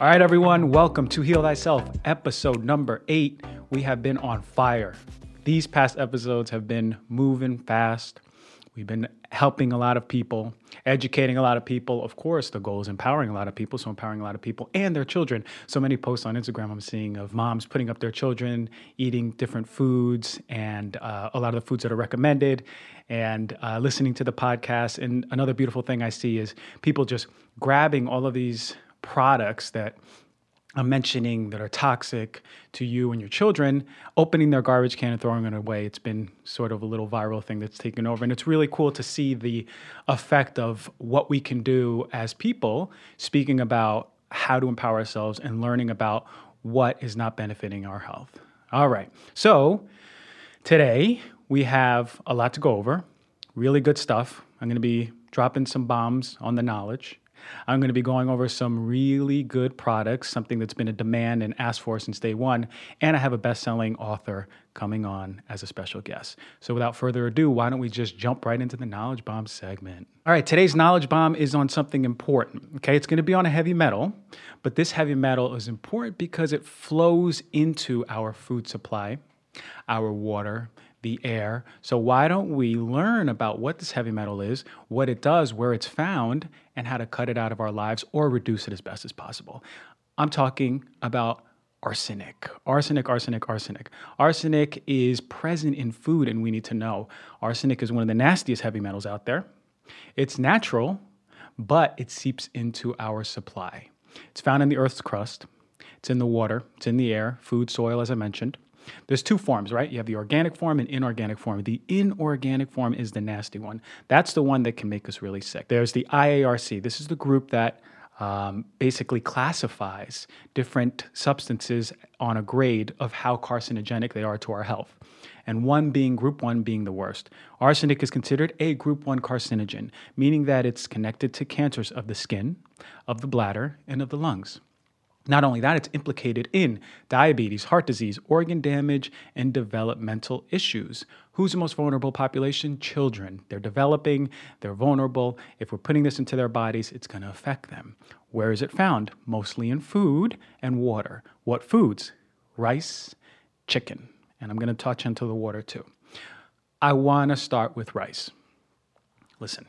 All right, everyone, welcome to Heal Thyself, episode number eight. We have been on fire. These past episodes have been moving fast. We've been helping a lot of people, educating a lot of people. Of course, the goal is empowering a lot of people, so empowering a lot of people and their children. So many posts on Instagram I'm seeing of moms putting up their children, eating different foods, and uh, a lot of the foods that are recommended, and uh, listening to the podcast. And another beautiful thing I see is people just grabbing all of these products that I'm mentioning that are toxic to you and your children, opening their garbage can and throwing it away. It's been sort of a little viral thing that's taken over. And it's really cool to see the effect of what we can do as people, speaking about how to empower ourselves and learning about what is not benefiting our health. All right. So today we have a lot to go over, really good stuff. I'm going to be dropping some bombs on the knowledge. I'm going to be going over some really good products, something that's been a demand and asked for since day one. And I have a best selling author coming on as a special guest. So without further ado, why don't we just jump right into the Knowledge Bomb segment? All right, today's Knowledge Bomb is on something important. Okay, it's going to be on a heavy metal, but this heavy metal is important because it flows into our food supply, our water, the air. So, why don't we learn about what this heavy metal is, what it does, where it's found, and how to cut it out of our lives or reduce it as best as possible? I'm talking about arsenic. Arsenic, arsenic, arsenic. Arsenic is present in food, and we need to know. Arsenic is one of the nastiest heavy metals out there. It's natural, but it seeps into our supply. It's found in the Earth's crust, it's in the water, it's in the air, food, soil, as I mentioned. There's two forms, right? You have the organic form and inorganic form. The inorganic form is the nasty one. That's the one that can make us really sick. There's the IARC. This is the group that um, basically classifies different substances on a grade of how carcinogenic they are to our health. And one being group one being the worst. Arsenic is considered a group one carcinogen, meaning that it's connected to cancers of the skin, of the bladder, and of the lungs. Not only that, it's implicated in diabetes, heart disease, organ damage, and developmental issues. Who's the most vulnerable population? Children. They're developing, they're vulnerable. If we're putting this into their bodies, it's going to affect them. Where is it found? Mostly in food and water. What foods? Rice, chicken. And I'm going to touch into the water too. I want to start with rice. Listen,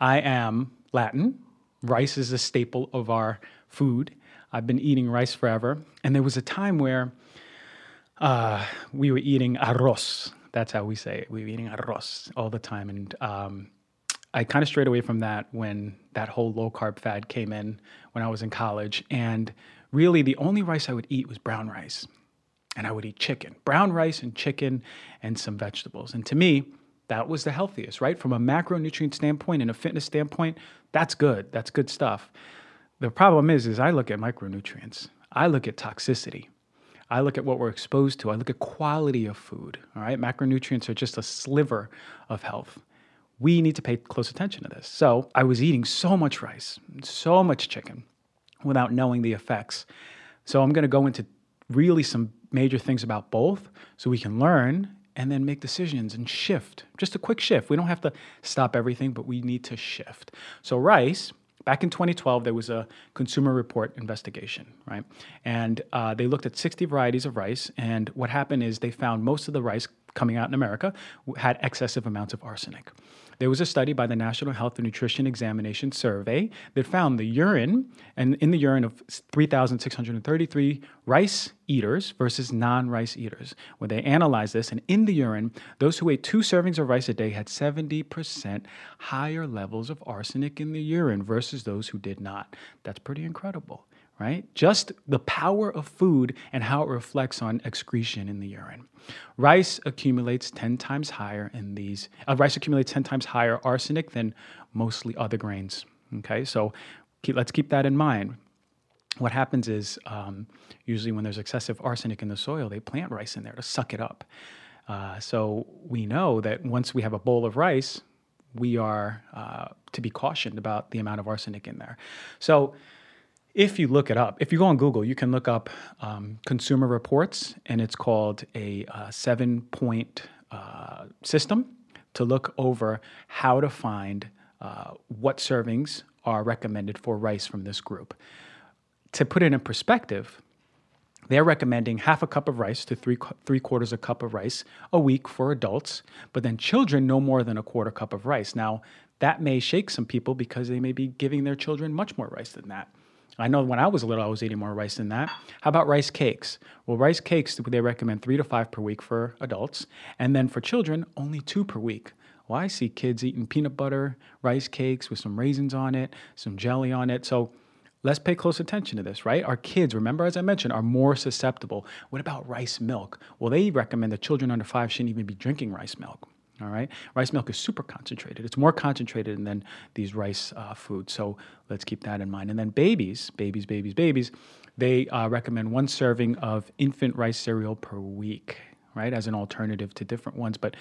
I am Latin. Rice is a staple of our food I've been eating rice forever. And there was a time where uh, we were eating arroz. That's how we say it. We were eating arroz all the time. And um, I kind of strayed away from that when that whole low carb fad came in when I was in college. And really, the only rice I would eat was brown rice. And I would eat chicken, brown rice and chicken and some vegetables. And to me, that was the healthiest, right? From a macronutrient standpoint and a fitness standpoint, that's good. That's good stuff. The problem is, is I look at micronutrients. I look at toxicity. I look at what we're exposed to. I look at quality of food. All right, macronutrients are just a sliver of health. We need to pay close attention to this. So I was eating so much rice, so much chicken, without knowing the effects. So I'm going to go into really some major things about both, so we can learn and then make decisions and shift. Just a quick shift. We don't have to stop everything, but we need to shift. So rice Back in 2012, there was a consumer report investigation, right? And uh, they looked at 60 varieties of rice. And what happened is they found most of the rice coming out in America had excessive amounts of arsenic. There was a study by the National Health and Nutrition Examination Survey that found the urine, and in the urine of 3,633 rice eaters versus non rice eaters. When they analyzed this, and in the urine, those who ate two servings of rice a day had 70% higher levels of arsenic in the urine versus those who did not. That's pretty incredible right? Just the power of food and how it reflects on excretion in the urine. Rice accumulates 10 times higher in these, uh, rice accumulates 10 times higher arsenic than mostly other grains. Okay, so keep, let's keep that in mind. What happens is um, usually when there's excessive arsenic in the soil, they plant rice in there to suck it up. Uh, so we know that once we have a bowl of rice, we are uh, to be cautioned about the amount of arsenic in there. So if you look it up, if you go on Google, you can look up um, consumer reports, and it's called a uh, seven point uh, system to look over how to find uh, what servings are recommended for rice from this group. to put it in perspective, they're recommending half a cup of rice to three, three quarters a cup of rice a week for adults, but then children no more than a quarter cup of rice. Now, that may shake some people because they may be giving their children much more rice than that. I know when I was little, I was eating more rice than that. How about rice cakes? Well, rice cakes, they recommend three to five per week for adults. And then for children, only two per week. Well, I see kids eating peanut butter, rice cakes with some raisins on it, some jelly on it. So let's pay close attention to this, right? Our kids, remember, as I mentioned, are more susceptible. What about rice milk? Well, they recommend that children under five shouldn't even be drinking rice milk. All right, rice milk is super concentrated. It's more concentrated than these rice uh, foods. So let's keep that in mind. And then babies, babies, babies, babies, they uh, recommend one serving of infant rice cereal per week, right, as an alternative to different ones. But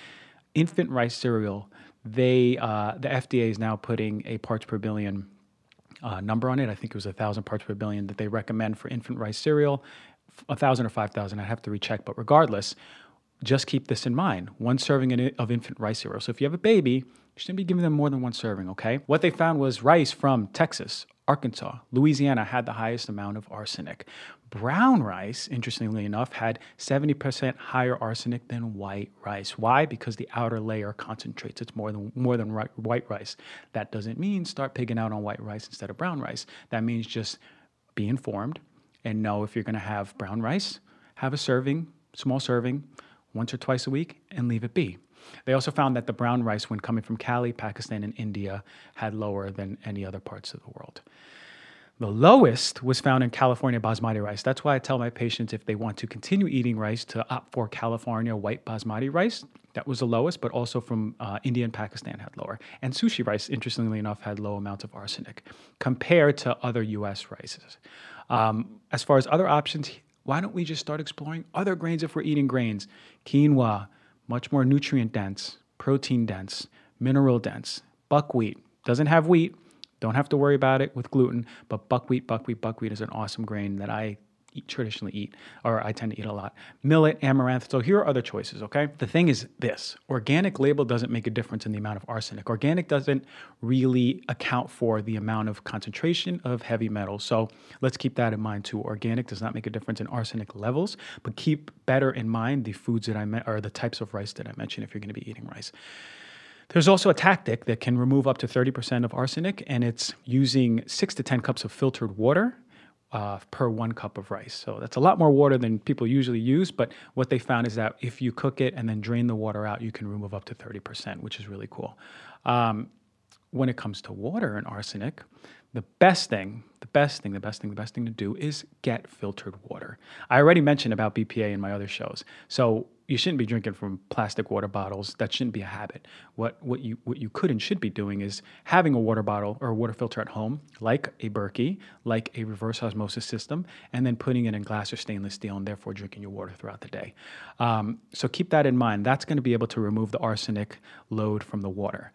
infant rice cereal, they uh, the FDA is now putting a parts per billion uh, number on it. I think it was a thousand parts per billion that they recommend for infant rice cereal. A thousand or five thousand, I have to recheck. But regardless, just keep this in mind: one serving of infant rice cereal. So if you have a baby, you shouldn't be giving them more than one serving. Okay. What they found was rice from Texas, Arkansas, Louisiana had the highest amount of arsenic. Brown rice, interestingly enough, had 70% higher arsenic than white rice. Why? Because the outer layer concentrates. It's more than more than white rice. That doesn't mean start pigging out on white rice instead of brown rice. That means just be informed and know if you're going to have brown rice, have a serving, small serving, once or twice a week, and leave it be. They also found that the brown rice, when coming from Cali, Pakistan, and India, had lower than any other parts of the world. The lowest was found in California basmati rice. That's why I tell my patients if they want to continue eating rice to opt for California white basmati rice. That was the lowest, but also from uh, India and Pakistan had lower. And sushi rice, interestingly enough, had low amounts of arsenic compared to other US rices. Um, as far as other options, why don't we just start exploring other grains if we're eating grains? Quinoa, much more nutrient dense, protein dense, mineral dense. Buckwheat doesn't have wheat, don't have to worry about it with gluten, but buckwheat, buckwheat, buckwheat is an awesome grain that I eat, traditionally eat, or I tend to eat a lot. Millet, amaranth. So here are other choices, okay? The thing is this organic label doesn't make a difference in the amount of arsenic. Organic doesn't really account for the amount of concentration of heavy metals. So let's keep that in mind too. Organic does not make a difference in arsenic levels, but keep better in mind the foods that I met or the types of rice that I mentioned if you're going to be eating rice. There's also a tactic that can remove up to 30% of arsenic, and it's using six to 10 cups of filtered water uh, per one cup of rice. So that's a lot more water than people usually use. But what they found is that if you cook it and then drain the water out, you can remove up to 30%, which is really cool. Um, when it comes to water and arsenic, the best thing, the best thing, the best thing, the best thing to do is get filtered water. I already mentioned about BPA in my other shows. So you shouldn't be drinking from plastic water bottles. That shouldn't be a habit. What what you what you could and should be doing is having a water bottle or a water filter at home, like a Berkey, like a reverse osmosis system, and then putting it in glass or stainless steel, and therefore drinking your water throughout the day. Um, so keep that in mind. That's going to be able to remove the arsenic load from the water.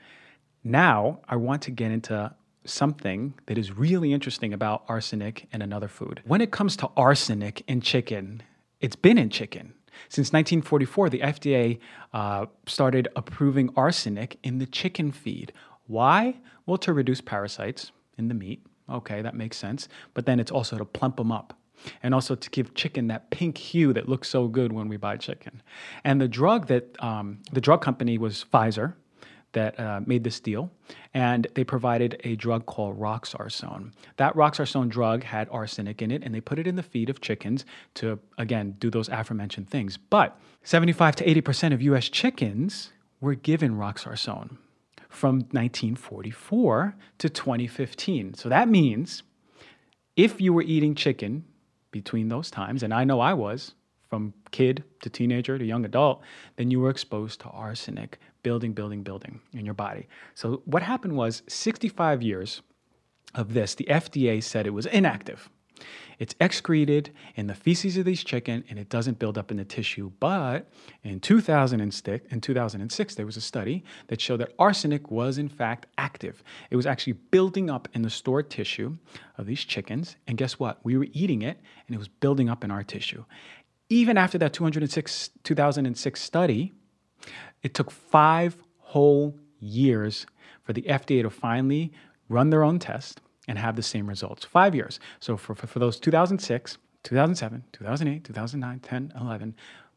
Now I want to get into something that is really interesting about arsenic and another food. When it comes to arsenic in chicken, it's been in chicken. Since 1944, the FDA uh, started approving arsenic in the chicken feed. Why? Well, to reduce parasites in the meat. Okay, that makes sense. But then it's also to plump them up and also to give chicken that pink hue that looks so good when we buy chicken. And the drug that um, the drug company was Pfizer, that uh, made this deal, and they provided a drug called roxarsone. That roxarsone drug had arsenic in it, and they put it in the feed of chickens to, again, do those aforementioned things. But 75 to 80% of US chickens were given roxarsone from 1944 to 2015. So that means if you were eating chicken between those times, and I know I was, from kid to teenager to young adult, then you were exposed to arsenic building, building, building in your body. So what happened was 65 years of this, the FDA said it was inactive. It's excreted in the feces of these chicken and it doesn't build up in the tissue. But in 2006, in 2006, there was a study that showed that arsenic was in fact active. It was actually building up in the stored tissue of these chickens. And guess what? We were eating it and it was building up in our tissue. Even after that 206, 2006 study, it took five whole years for the FDA to finally run their own test and have the same results. Five years. So for, for, for those 2006, 2007, 2008, 2009, 10, 11,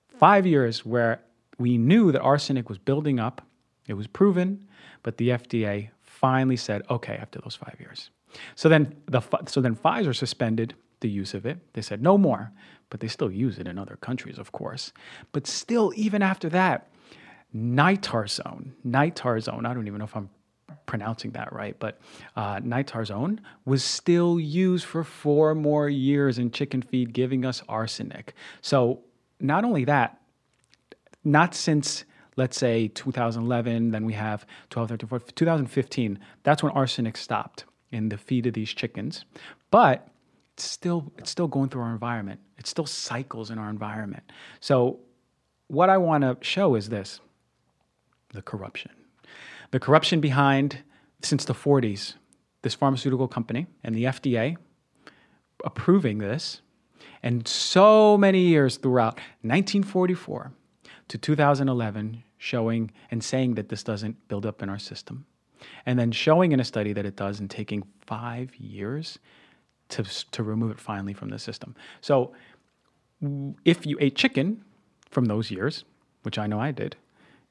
five years where we knew that arsenic was building up, it was proven, but the FDA finally said, okay, after those five years. So then, the, so then Pfizer suspended the use of it. They said no more, but they still use it in other countries, of course. But still, even after that, nitarsone, nitarsone, I don't even know if I'm pronouncing that right, but uh, was still used for four more years in chicken feed, giving us arsenic. So not only that, not since let's say 2011, then we have 12, 13, 14, 2015. That's when arsenic stopped in the feed of these chickens. But it's still it's still going through our environment. It still cycles in our environment. So what I want to show is this the corruption. The corruption behind, since the 40s, this pharmaceutical company and the FDA approving this, and so many years throughout 1944 to 2011, showing and saying that this doesn't build up in our system, and then showing in a study that it does and taking five years to, to remove it finally from the system. So if you ate chicken from those years, which I know I did,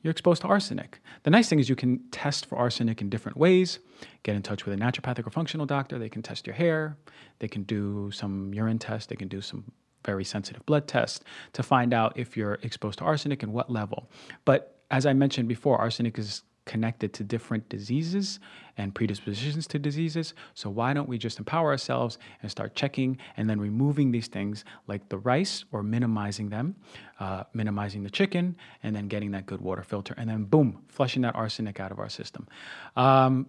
you're exposed to arsenic. The nice thing is you can test for arsenic in different ways. Get in touch with a naturopathic or functional doctor. They can test your hair. They can do some urine tests. They can do some very sensitive blood tests to find out if you're exposed to arsenic and what level. But as I mentioned before, arsenic is connected to different diseases and predispositions to diseases. So why don't we just empower ourselves and start checking and then removing these things like the rice or minimizing them, uh, minimizing the chicken, and then getting that good water filter, and then boom, flushing that arsenic out of our system. Um,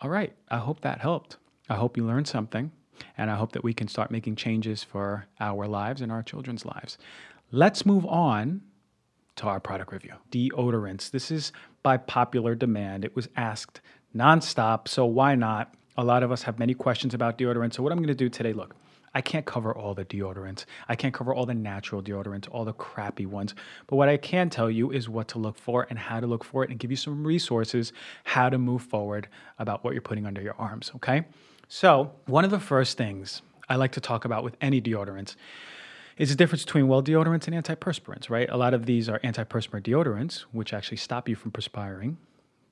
all right, I hope that helped. I hope you learned something, and I hope that we can start making changes for our lives and our children's lives. Let's move on to our product review. Deodorants. This is by popular demand. It was asked nonstop, so why not? A lot of us have many questions about deodorant. So, what I'm going to do today, look, I can't cover all the deodorants. I can't cover all the natural deodorants, all the crappy ones. But what I can tell you is what to look for and how to look for it and give you some resources how to move forward about what you're putting under your arms, okay? So, one of the first things I like to talk about with any deodorants is the difference between well deodorants and antiperspirants, right? A lot of these are antiperspirant deodorants, which actually stop you from perspiring,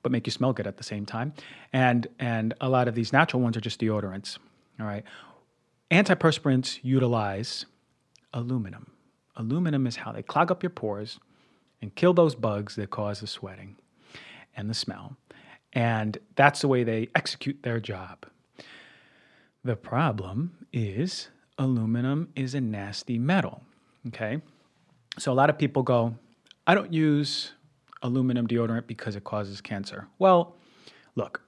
but make you smell good at the same time. And and a lot of these natural ones are just deodorants. All right. Antiperspirants utilize aluminum. Aluminum is how they clog up your pores and kill those bugs that cause the sweating and the smell. And that's the way they execute their job. The problem is aluminum is a nasty metal. Okay. So a lot of people go, I don't use aluminum deodorant because it causes cancer. Well, look,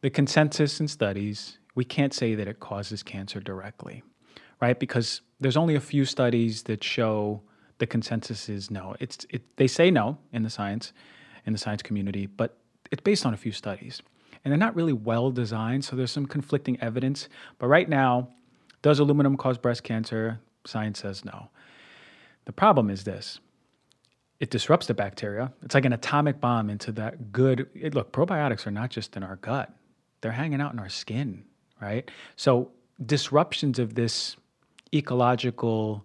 the consensus in studies, we can't say that it causes cancer directly, right? Because there's only a few studies that show the consensus is no. It's it, they say no in the science, in the science community, but it's based on a few studies. And they're not really well designed, so there's some conflicting evidence. But right now, does aluminum cause breast cancer? Science says no. The problem is this it disrupts the bacteria. It's like an atomic bomb into that good. It, look, probiotics are not just in our gut, they're hanging out in our skin, right? So, disruptions of this ecological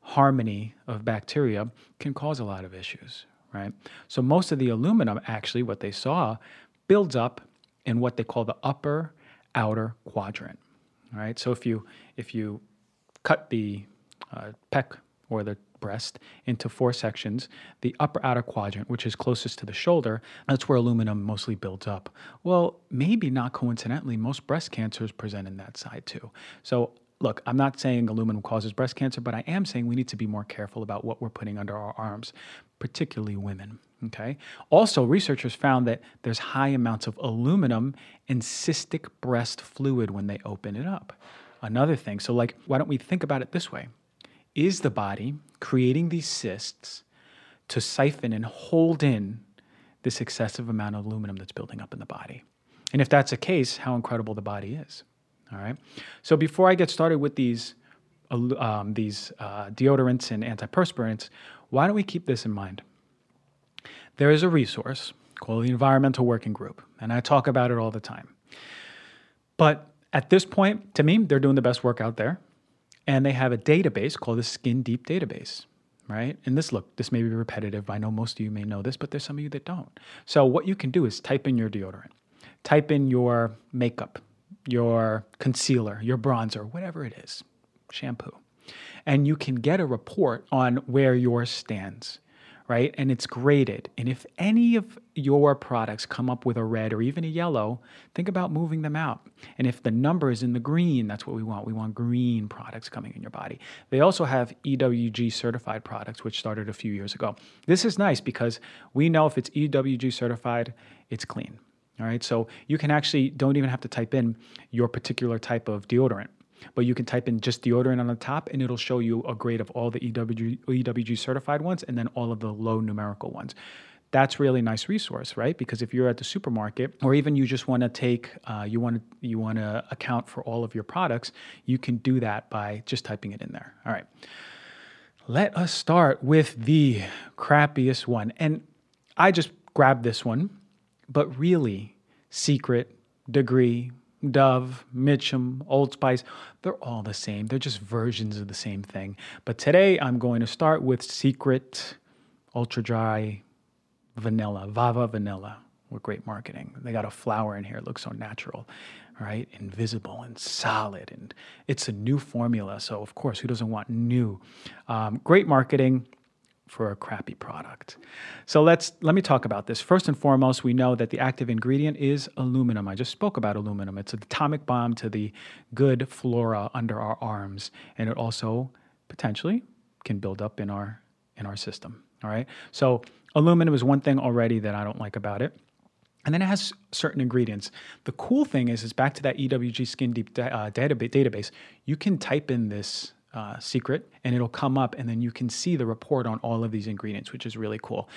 harmony of bacteria can cause a lot of issues, right? So, most of the aluminum, actually, what they saw, builds up in what they call the upper outer quadrant. Right. So if you if you cut the uh, pec or the breast into four sections, the upper outer quadrant, which is closest to the shoulder, that's where aluminum mostly builds up. Well, maybe not coincidentally, most breast cancers present in that side too. So look, I'm not saying aluminum causes breast cancer, but I am saying we need to be more careful about what we're putting under our arms, particularly women. Okay. Also, researchers found that there's high amounts of aluminum in cystic breast fluid when they open it up. Another thing. So, like, why don't we think about it this way? Is the body creating these cysts to siphon and hold in this excessive amount of aluminum that's building up in the body? And if that's the case, how incredible the body is. All right. So before I get started with these um, these uh, deodorants and antiperspirants, why don't we keep this in mind? There is a resource called the Environmental Working Group, and I talk about it all the time. But At this point, to me, they're doing the best work out there. And they have a database called the Skin Deep Database, right? And this, look, this may be repetitive. I know most of you may know this, but there's some of you that don't. So, what you can do is type in your deodorant, type in your makeup, your concealer, your bronzer, whatever it is, shampoo. And you can get a report on where yours stands right? And it's graded. And if any of your products come up with a red or even a yellow, think about moving them out. And if the number is in the green, that's what we want. We want green products coming in your body. They also have EWG certified products, which started a few years ago. This is nice because we know if it's EWG certified, it's clean. All right. So you can actually don't even have to type in your particular type of deodorant but you can type in just deodorant on the top and it'll show you a grade of all the EWG, EWG certified ones and then all of the low numerical ones that's really nice resource, right? Because if you're at the supermarket, or even you just want to take, uh, you want to you want to account for all of your products, you can do that by just typing it in there. All right, let us start with the crappiest one, and I just grabbed this one, but really, Secret, Degree, Dove, Mitchum, Old Spice, they're all the same. They're just versions of the same thing. But today I'm going to start with Secret Ultra Dry Vanilla, Vava Vanilla. With great marketing. They got a flower in here. It looks so natural, right? Invisible and solid. And it's a new formula. So, of course, who doesn't want new? Um, great marketing for a crappy product. So let's let me talk about this. First and foremost, we know that the active ingredient is aluminum. I just spoke about aluminum. It's an atomic bomb to the good flora under our arms, and it also potentially can build up in our in our system. All right. So aluminum is one thing already that I don't like about it. And then it has certain ingredients. The cool thing is, is back to that EWG Skin Deep uh, database. You can type in this uh, secret and it'll come up and then you can see the report on all of these ingredients, which is really cool.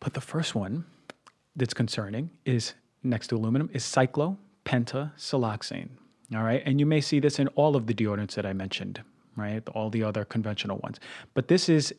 But the first one that's concerning is next to aluminum is cyclopentasiloxane. All right. And you may see this in all of the deodorants that I mentioned, right? All the other conventional ones. But this is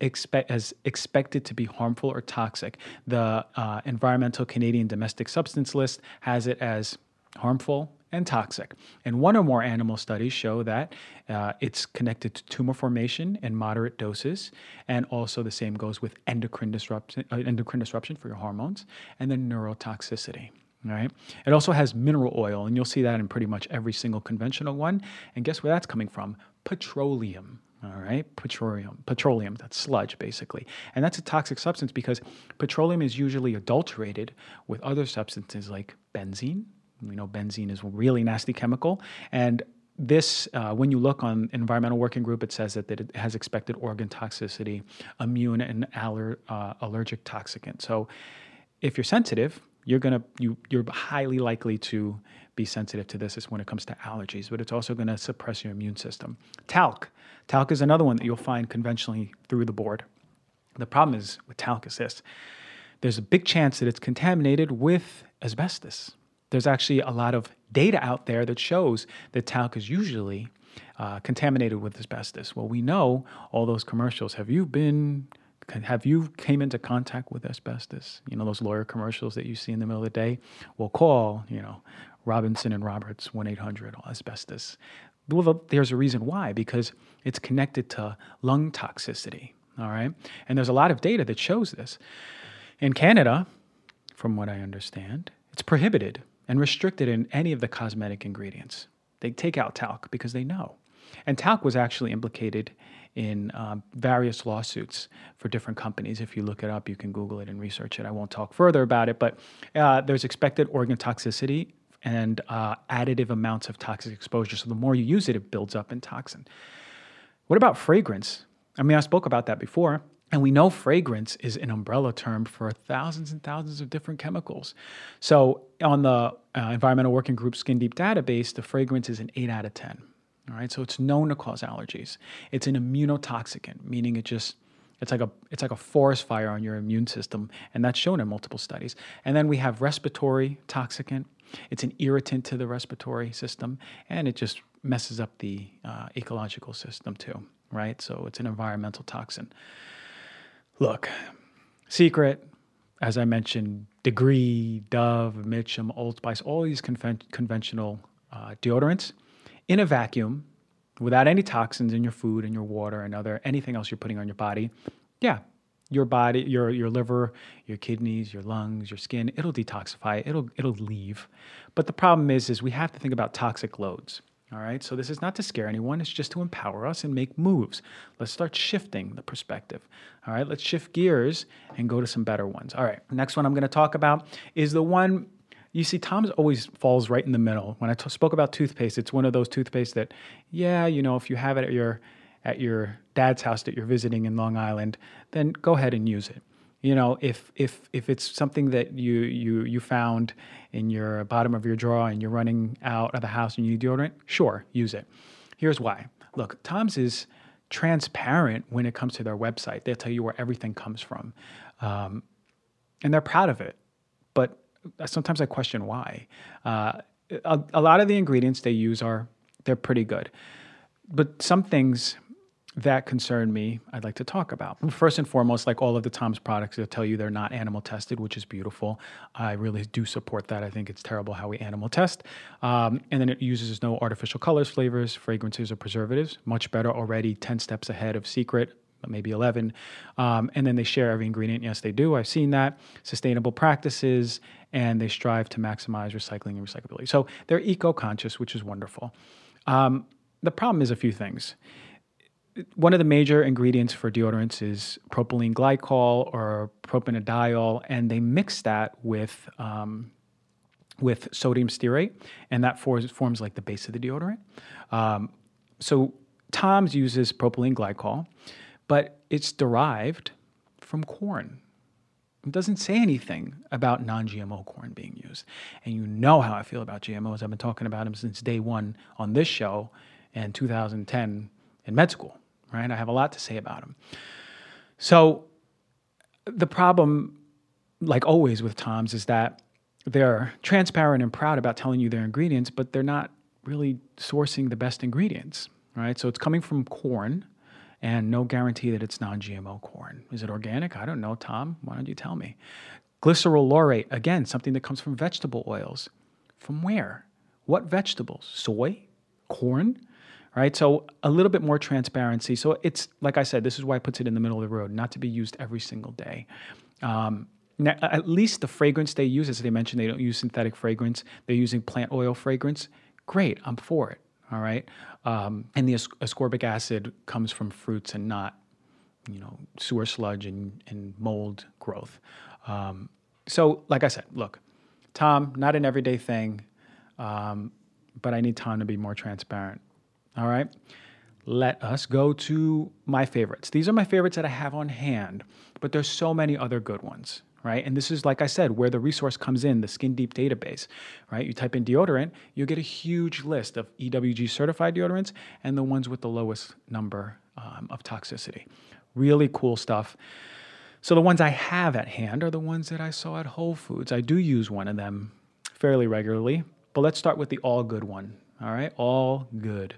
as expected to be harmful or toxic. The uh, Environmental Canadian Domestic Substance List has it as harmful, and toxic. And one or more animal studies show that uh, it's connected to tumor formation in moderate doses, and also the same goes with endocrine disruption, uh, endocrine disruption for your hormones, and then neurotoxicity. Right. It also has mineral oil, and you'll see that in pretty much every single conventional one. And guess where that's coming from? Petroleum. All right, petroleum. Petroleum, that's sludge basically. And that's a toxic substance because petroleum is usually adulterated with other substances like benzene, we know benzene is a really nasty chemical. And this, uh, when you look on Environmental Working Group, it says that, that it has expected organ toxicity, immune and aller, uh, allergic toxicant. So if you're sensitive, you're gonna you you're highly likely to be sensitive to this is when it comes to allergies, but it's also going to suppress your immune system. Talc, talc is another one that you'll find conventionally through the board. The problem is with talc is this: there's a big chance that it's contaminated with asbestos there's actually a lot of data out there that shows that talc is usually uh, contaminated with asbestos. Well, we know all those commercials. Have you been? Have you came into contact with asbestos? You know those lawyer commercials that you see in the middle of the day. Well, call you know Robinson and Roberts one eight hundred asbestos. Well, there's a reason why because it's connected to lung toxicity. All right, and there's a lot of data that shows this. In Canada, from what I understand, it's prohibited and restricted in any of the cosmetic ingredients. They take out talc because they know. And talc was actually implicated in um, various lawsuits for different companies. If you look it up, you can Google it and research it. I won't talk further about it, but uh, there's expected organ toxicity and uh, additive amounts of toxic exposure. So the more you use it, it builds up in toxin. What about fragrance? I mean, I spoke about that before. And we know fragrance is an umbrella term for thousands and thousands of different chemicals. So on the uh, Environmental Working Group Skin Deep database, the fragrance is an 8 out of 10. All right, so it's known to cause allergies. It's an immunotoxicant, meaning it just it's like a it's like a forest fire on your immune system, and that's shown in multiple studies. And then we have respiratory toxicant. It's an irritant to the respiratory system, and it just messes up the uh, ecological system too. Right, so it's an environmental toxin. Look, Secret, as I mentioned, Degree, Dove, Mitchum, Old Spice, all these conven- conventional uh, deodorants in a vacuum without any toxins in your food and your water and other anything else you're putting on your body, yeah, your body, your your liver, your kidneys, your lungs, your skin, it'll detoxify. It'll it'll leave. But the problem is is we have to think about toxic loads. All right. So this is not to scare anyone. It's just to empower us and make moves. Let's start shifting the perspective. All right. Let's shift gears and go to some better ones. All right. Next one I'm going to talk about is the one you see, Tom's always falls right in the middle. When I t- spoke about toothpaste, it's one of those toothpaste that, yeah, you know, if you have it at your at your dad's house that you're visiting in Long Island, then go ahead and use it. You know, if if if it's something that you you you found in your bottom of your drawer and you're running out of the house and you need deodorant, sure, use it. Here's why. Look, Tom's is transparent when it comes to their website. They'll tell you where everything comes from, um, and they're proud of it. But sometimes I question why. Uh, a, a lot of the ingredients they use are they're pretty good, but some things that concern me, I'd like to talk about. First and foremost, like all of the Tom's products, they'll tell you they're not animal tested, which is beautiful. I really do support that. I think it's terrible how we animal test. Um, and then it uses no artificial colors, flavors, fragrances, or preservatives. Much better already, 10 steps ahead of Secret, maybe 11. Um, and then they share every ingredient. Yes, they do. I've seen that. Sustainable practices, and they strive to maximize recycling and recyclability. So they're eco conscious, which is wonderful. Um, the problem is a few things. One of the major ingredients for deodorants is propylene glycol or propanediol, and they mix that with um, with sodium stearate, and that forms, forms like the base of the deodorant. Um, so Tom's uses propylene glycol, but it's derived from corn. It doesn't say anything about non GMO corn being used. And you know how I feel about GMOs. I've been talking about them since day one on this show and 2010 in med school, right? I have a lot to say about them. So the problem, like always with Tom's, is that they're transparent and proud about telling you their ingredients, but they're not really sourcing the best ingredients, right? So it's coming from corn and no guarantee that it's non GMO corn. Is it organic? I don't know, Tom. Why don't you tell me? Glycerol laurate, again, something that comes from vegetable oils. From where? What vegetables? Soy? Corn? Right? So a little bit more transparency. So it's, like I said, this is why it puts it in the middle of the road, not to be used every single day. Um, now, at least the fragrance they use, as they mentioned, they don't use synthetic fragrance. They're using plant oil fragrance. Great, I'm for it. All right. Um, and the ascorbic acid comes from fruits and not, you know, sewer sludge and, and mold growth. Um, so, like I said, look, Tom, not an everyday thing, um, but I need Tom to be more transparent. All right. Let us go to my favorites. These are my favorites that I have on hand, but there's so many other good ones right? And this is, like I said, where the resource comes in, the Skin Deep database, right? You type in deodorant, you get a huge list of EWG certified deodorants and the ones with the lowest number um, of toxicity. Really cool stuff. So the ones I have at hand are the ones that I saw at Whole Foods. I do use one of them fairly regularly, but let's start with the All Good one. All right, All Good.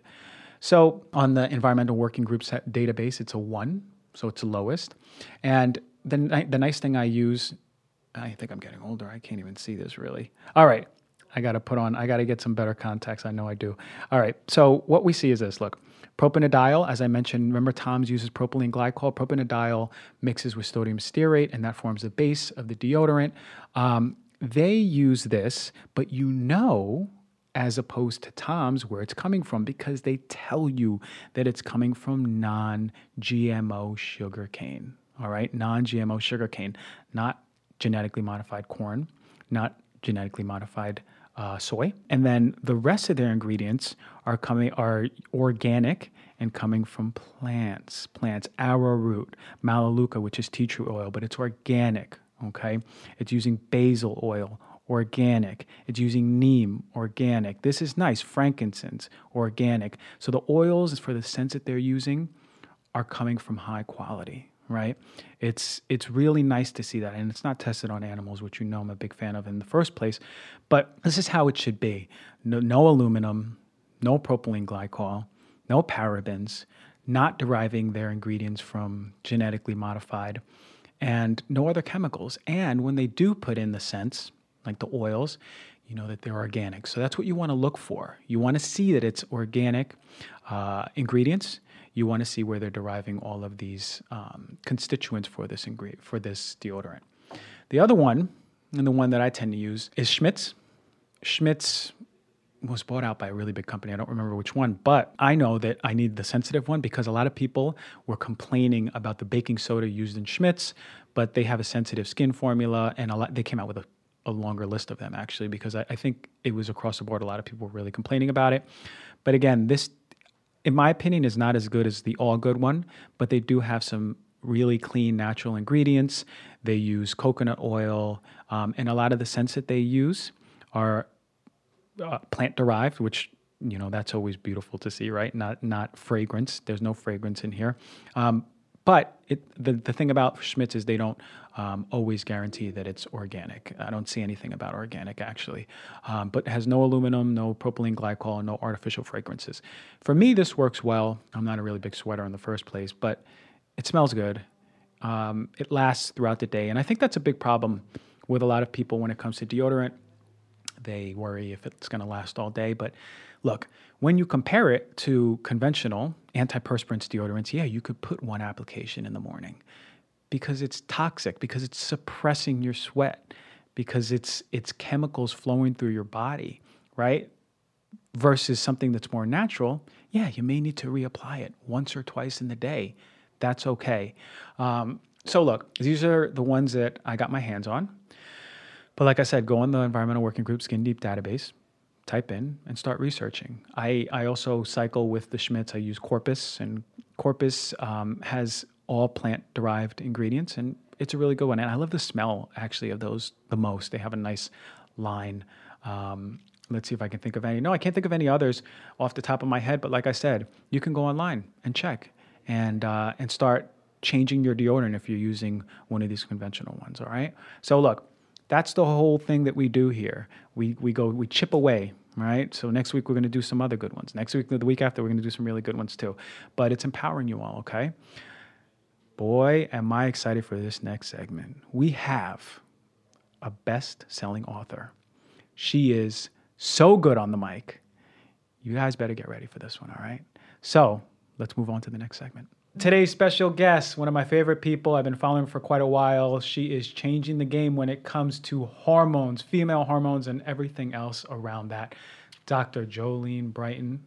So on the Environmental Working Groups database, it's a one, so it's the lowest. And the, the nice thing I use, I think I'm getting older. I can't even see this really. All right. I got to put on, I got to get some better contacts. I know I do. All right. So what we see is this look, propanediol, as I mentioned, remember Tom's uses propylene glycol. Propanediol mixes with sodium stearate, and that forms the base of the deodorant. Um, they use this, but you know, as opposed to Tom's, where it's coming from because they tell you that it's coming from non GMO sugar cane all right, non GMO sugarcane, not genetically modified corn, not genetically modified uh, soy. And then the rest of their ingredients are coming are organic and coming from plants. Plants, arrowroot, melaleuca, which is tea tree oil, but it's organic. Okay, it's using basil oil, organic. It's using neem, organic. This is nice. Frankincense, organic. So the oils for the scents that they're using are coming from high quality right? It's it's really nice to see that, and it's not tested on animals, which you know I'm a big fan of in the first place. But this is how it should be: no, no aluminum, no propylene glycol, no parabens, not deriving their ingredients from genetically modified, and no other chemicals. And when they do put in the scents, like the oils, you know that they're organic. So that's what you want to look for. You want to see that it's organic uh, ingredients. You want to see where they're deriving all of these um, constituents for this ingredient for this deodorant. The other one, and the one that I tend to use, is Schmidt's. Schmidt's was bought out by a really big company. I don't remember which one, but I know that I need the sensitive one because a lot of people were complaining about the baking soda used in Schmidt's, but they have a sensitive skin formula, and a lot they came out with a, a longer list of them actually because I, I think it was across the board. A lot of people were really complaining about it, but again, this, in my opinion, is not as good as the All Good one, but they do have some really clean natural ingredients. They use coconut oil, um, and a lot of the scents that they use are uh, plant derived, which you know that's always beautiful to see, right? Not not fragrance. There's no fragrance in here. Um, but it, the the thing about Schmidt's is they don't um, always guarantee that it's organic. I don't see anything about organic actually, um, but it has no aluminum, no propylene glycol, no artificial fragrances. For me, this works well. I'm not a really big sweater in the first place, but it smells good. Um, it lasts throughout the day, and I think that's a big problem with a lot of people when it comes to deodorant they worry if it's going to last all day. But look, when you compare it to conventional antiperspirant deodorants, yeah, you could put one application in the morning because it's toxic, because it's suppressing your sweat, because it's it's chemicals flowing through your body, right? Versus something that's more natural, yeah, you may need to reapply it once or twice in the day. That's okay. Um, so look, these are the ones that I got my hands on. But like I said, go on the Environmental Working Group Skin Deep database, type in, and start researching. I, I also cycle with the Schmidt's. I use Corpus, and Corpus um, has all plant derived ingredients, and it's a really good one. And I love the smell actually of those the most. They have a nice line. Um, let's see if I can think of any. No, I can't think of any others off the top of my head. But like I said, you can go online and check and uh, and start changing your deodorant if you're using one of these conventional ones. All right. So look, that's the whole thing that we do here. We, we go, we chip away, right? So next week we're going to do some other good ones. Next week, the week after, we're going to do some really good ones too. But it's empowering you all, okay? Boy, am I excited for this next segment. We have a best selling author. She is so good on the mic. You guys better get ready for this one, all right? So let's move on to the next segment. Today's special guest, one of my favorite people, I've been following for quite a while. She is changing the game when it comes to hormones, female hormones, and everything else around that. Dr. Jolene Brighten.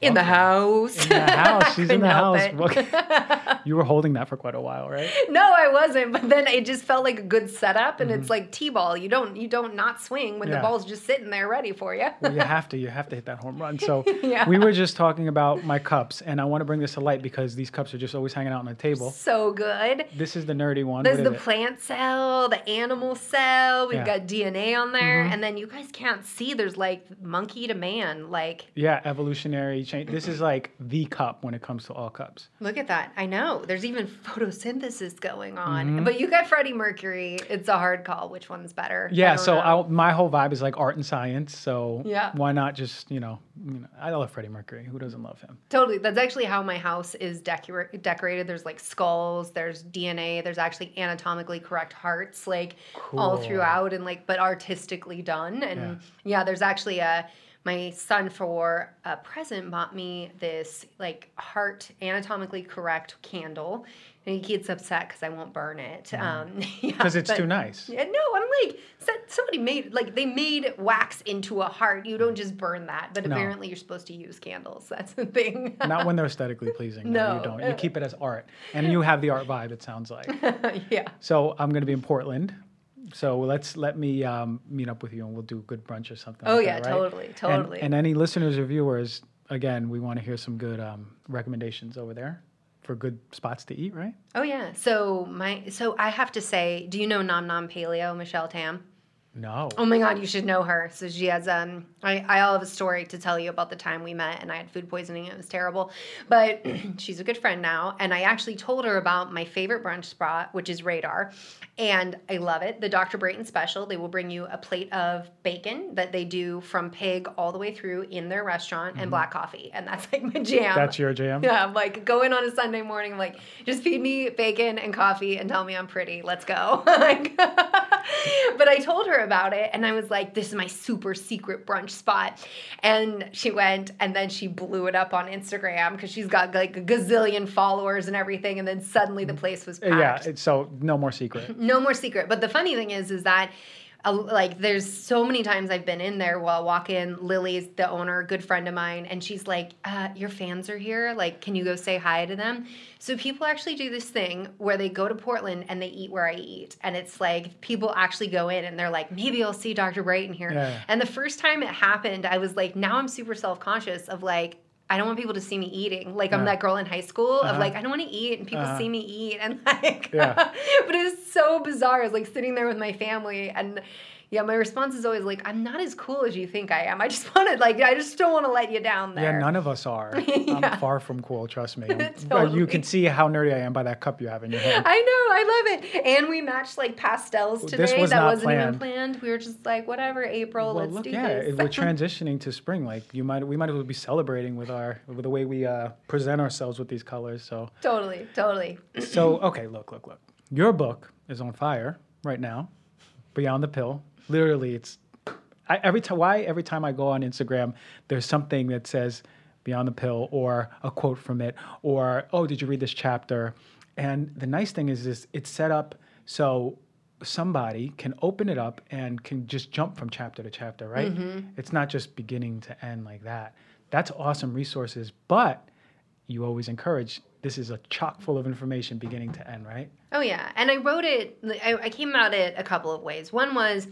In the house. In the house. She's in the house. you were holding that for quite a while, right? No, I wasn't. But then it just felt like a good setup, and mm-hmm. it's like t-ball. You don't you don't not swing when yeah. the ball's just sitting there ready for you. well, you have to. You have to hit that home run. So yeah. we were just talking about my cups, and I want to bring this to light because these cups are just always hanging out on the table. So good. This is the nerdy one. There's the plant cell, the animal cell. We've yeah. got DNA on there, mm-hmm. and then you guys can't see. There's like monkey to man, like yeah, evolutionary change. This is like the cup when it comes to all cups. Look at that. I know. There's even photosynthesis going on. Mm-hmm. But you got Freddie Mercury. It's a hard call. Which one's better? Yeah. So I, my whole vibe is like art and science. So yeah. why not just you know, you know, I love Freddie Mercury. Who doesn't love him? Totally. That's actually how my house is decor- decorated. There's like skulls. There's DNA. There's actually anatomically correct hearts, like cool. all throughout, and like but artistically done. And yeah, yeah there's actually a my son for a present bought me this like heart anatomically correct candle and he gets upset because I won't burn it. Because um, yeah, it's too nice. Yeah, no, I'm like somebody made like they made wax into a heart. You don't just burn that, but no. apparently you're supposed to use candles. That's the thing. Not when they're aesthetically pleasing. No, no, you don't. You keep it as art, and you have the art vibe. It sounds like. yeah. So I'm going to be in Portland so let's let me um, meet up with you and we'll do a good brunch or something. Oh like yeah, that, right? totally, totally. And, and, any listeners or viewers, again, we want to hear some good um, recommendations over there for good spots to eat, right? Oh yeah. So my so I have to say, do you know Nom Nom Paleo, Michelle Tam? No. Oh my God, you should know her. So she has um, I I all have a story to tell you about the time we met and I had food poisoning. It was terrible, but she's a good friend now, and I actually told her about my favorite brunch spot, which is Radar, and I love it. The Dr. Brighten special. They will bring you a plate of bacon that they do from pig all the way through in their restaurant, mm-hmm. and black coffee, and that's like my jam. That's your jam. Yeah, I'm like go in on a Sunday morning, I'm like just feed me bacon and coffee and tell me I'm pretty. Let's go. but I told her about it and I was like, this is my super secret brunch spot. And she went and then she blew it up on Instagram because she's got like a gazillion followers and everything. And then suddenly the mm. place was packed. Yeah, so no more secret. No more secret. But the funny thing is, is that like there's so many times I've been in there while walk in Lily's the owner, good friend of mine, and she's like, uh, "Your fans are here. Like, can you go say hi to them?" So people actually do this thing where they go to Portland and they eat where I eat, and it's like people actually go in and they're like, "Maybe I'll see Dr. Brighten here." Yeah. And the first time it happened, I was like, now I'm super self conscious of like I don't want people to see me eating. Like I'm that girl in high school uh-huh. of like I don't want to eat and people uh-huh. see me eat and like yeah. but it was so bizarre. I was like sitting there with my family and yeah, my response is always like, I'm not as cool as you think I am. I just want to like, I just don't want to let you down there. Yeah, none of us are. yeah. I'm far from cool. Trust me. totally. You can see how nerdy I am by that cup you have in your hand. I know, I love it. And we matched like pastels today. This was that wasn't planned. even planned. We were just like, whatever, April, well, let's look, do yeah, this. we're transitioning to spring. Like you might, we might as well be celebrating with our with the way we uh, present ourselves with these colors. So totally, totally. so okay, look, look, look. Your book is on fire right now. Beyond the Pill literally, it's I, every time. Why every time I go on Instagram, there's something that says "Beyond the Pill" or a quote from it, or "Oh, did you read this chapter?" And the nice thing is, is it's set up so somebody can open it up and can just jump from chapter to chapter, right? Mm-hmm. It's not just beginning to end like that. That's awesome resources, but you always encourage this is a chock full of information beginning to end, right? Oh yeah, and I wrote it. I, I came at it a couple of ways. One was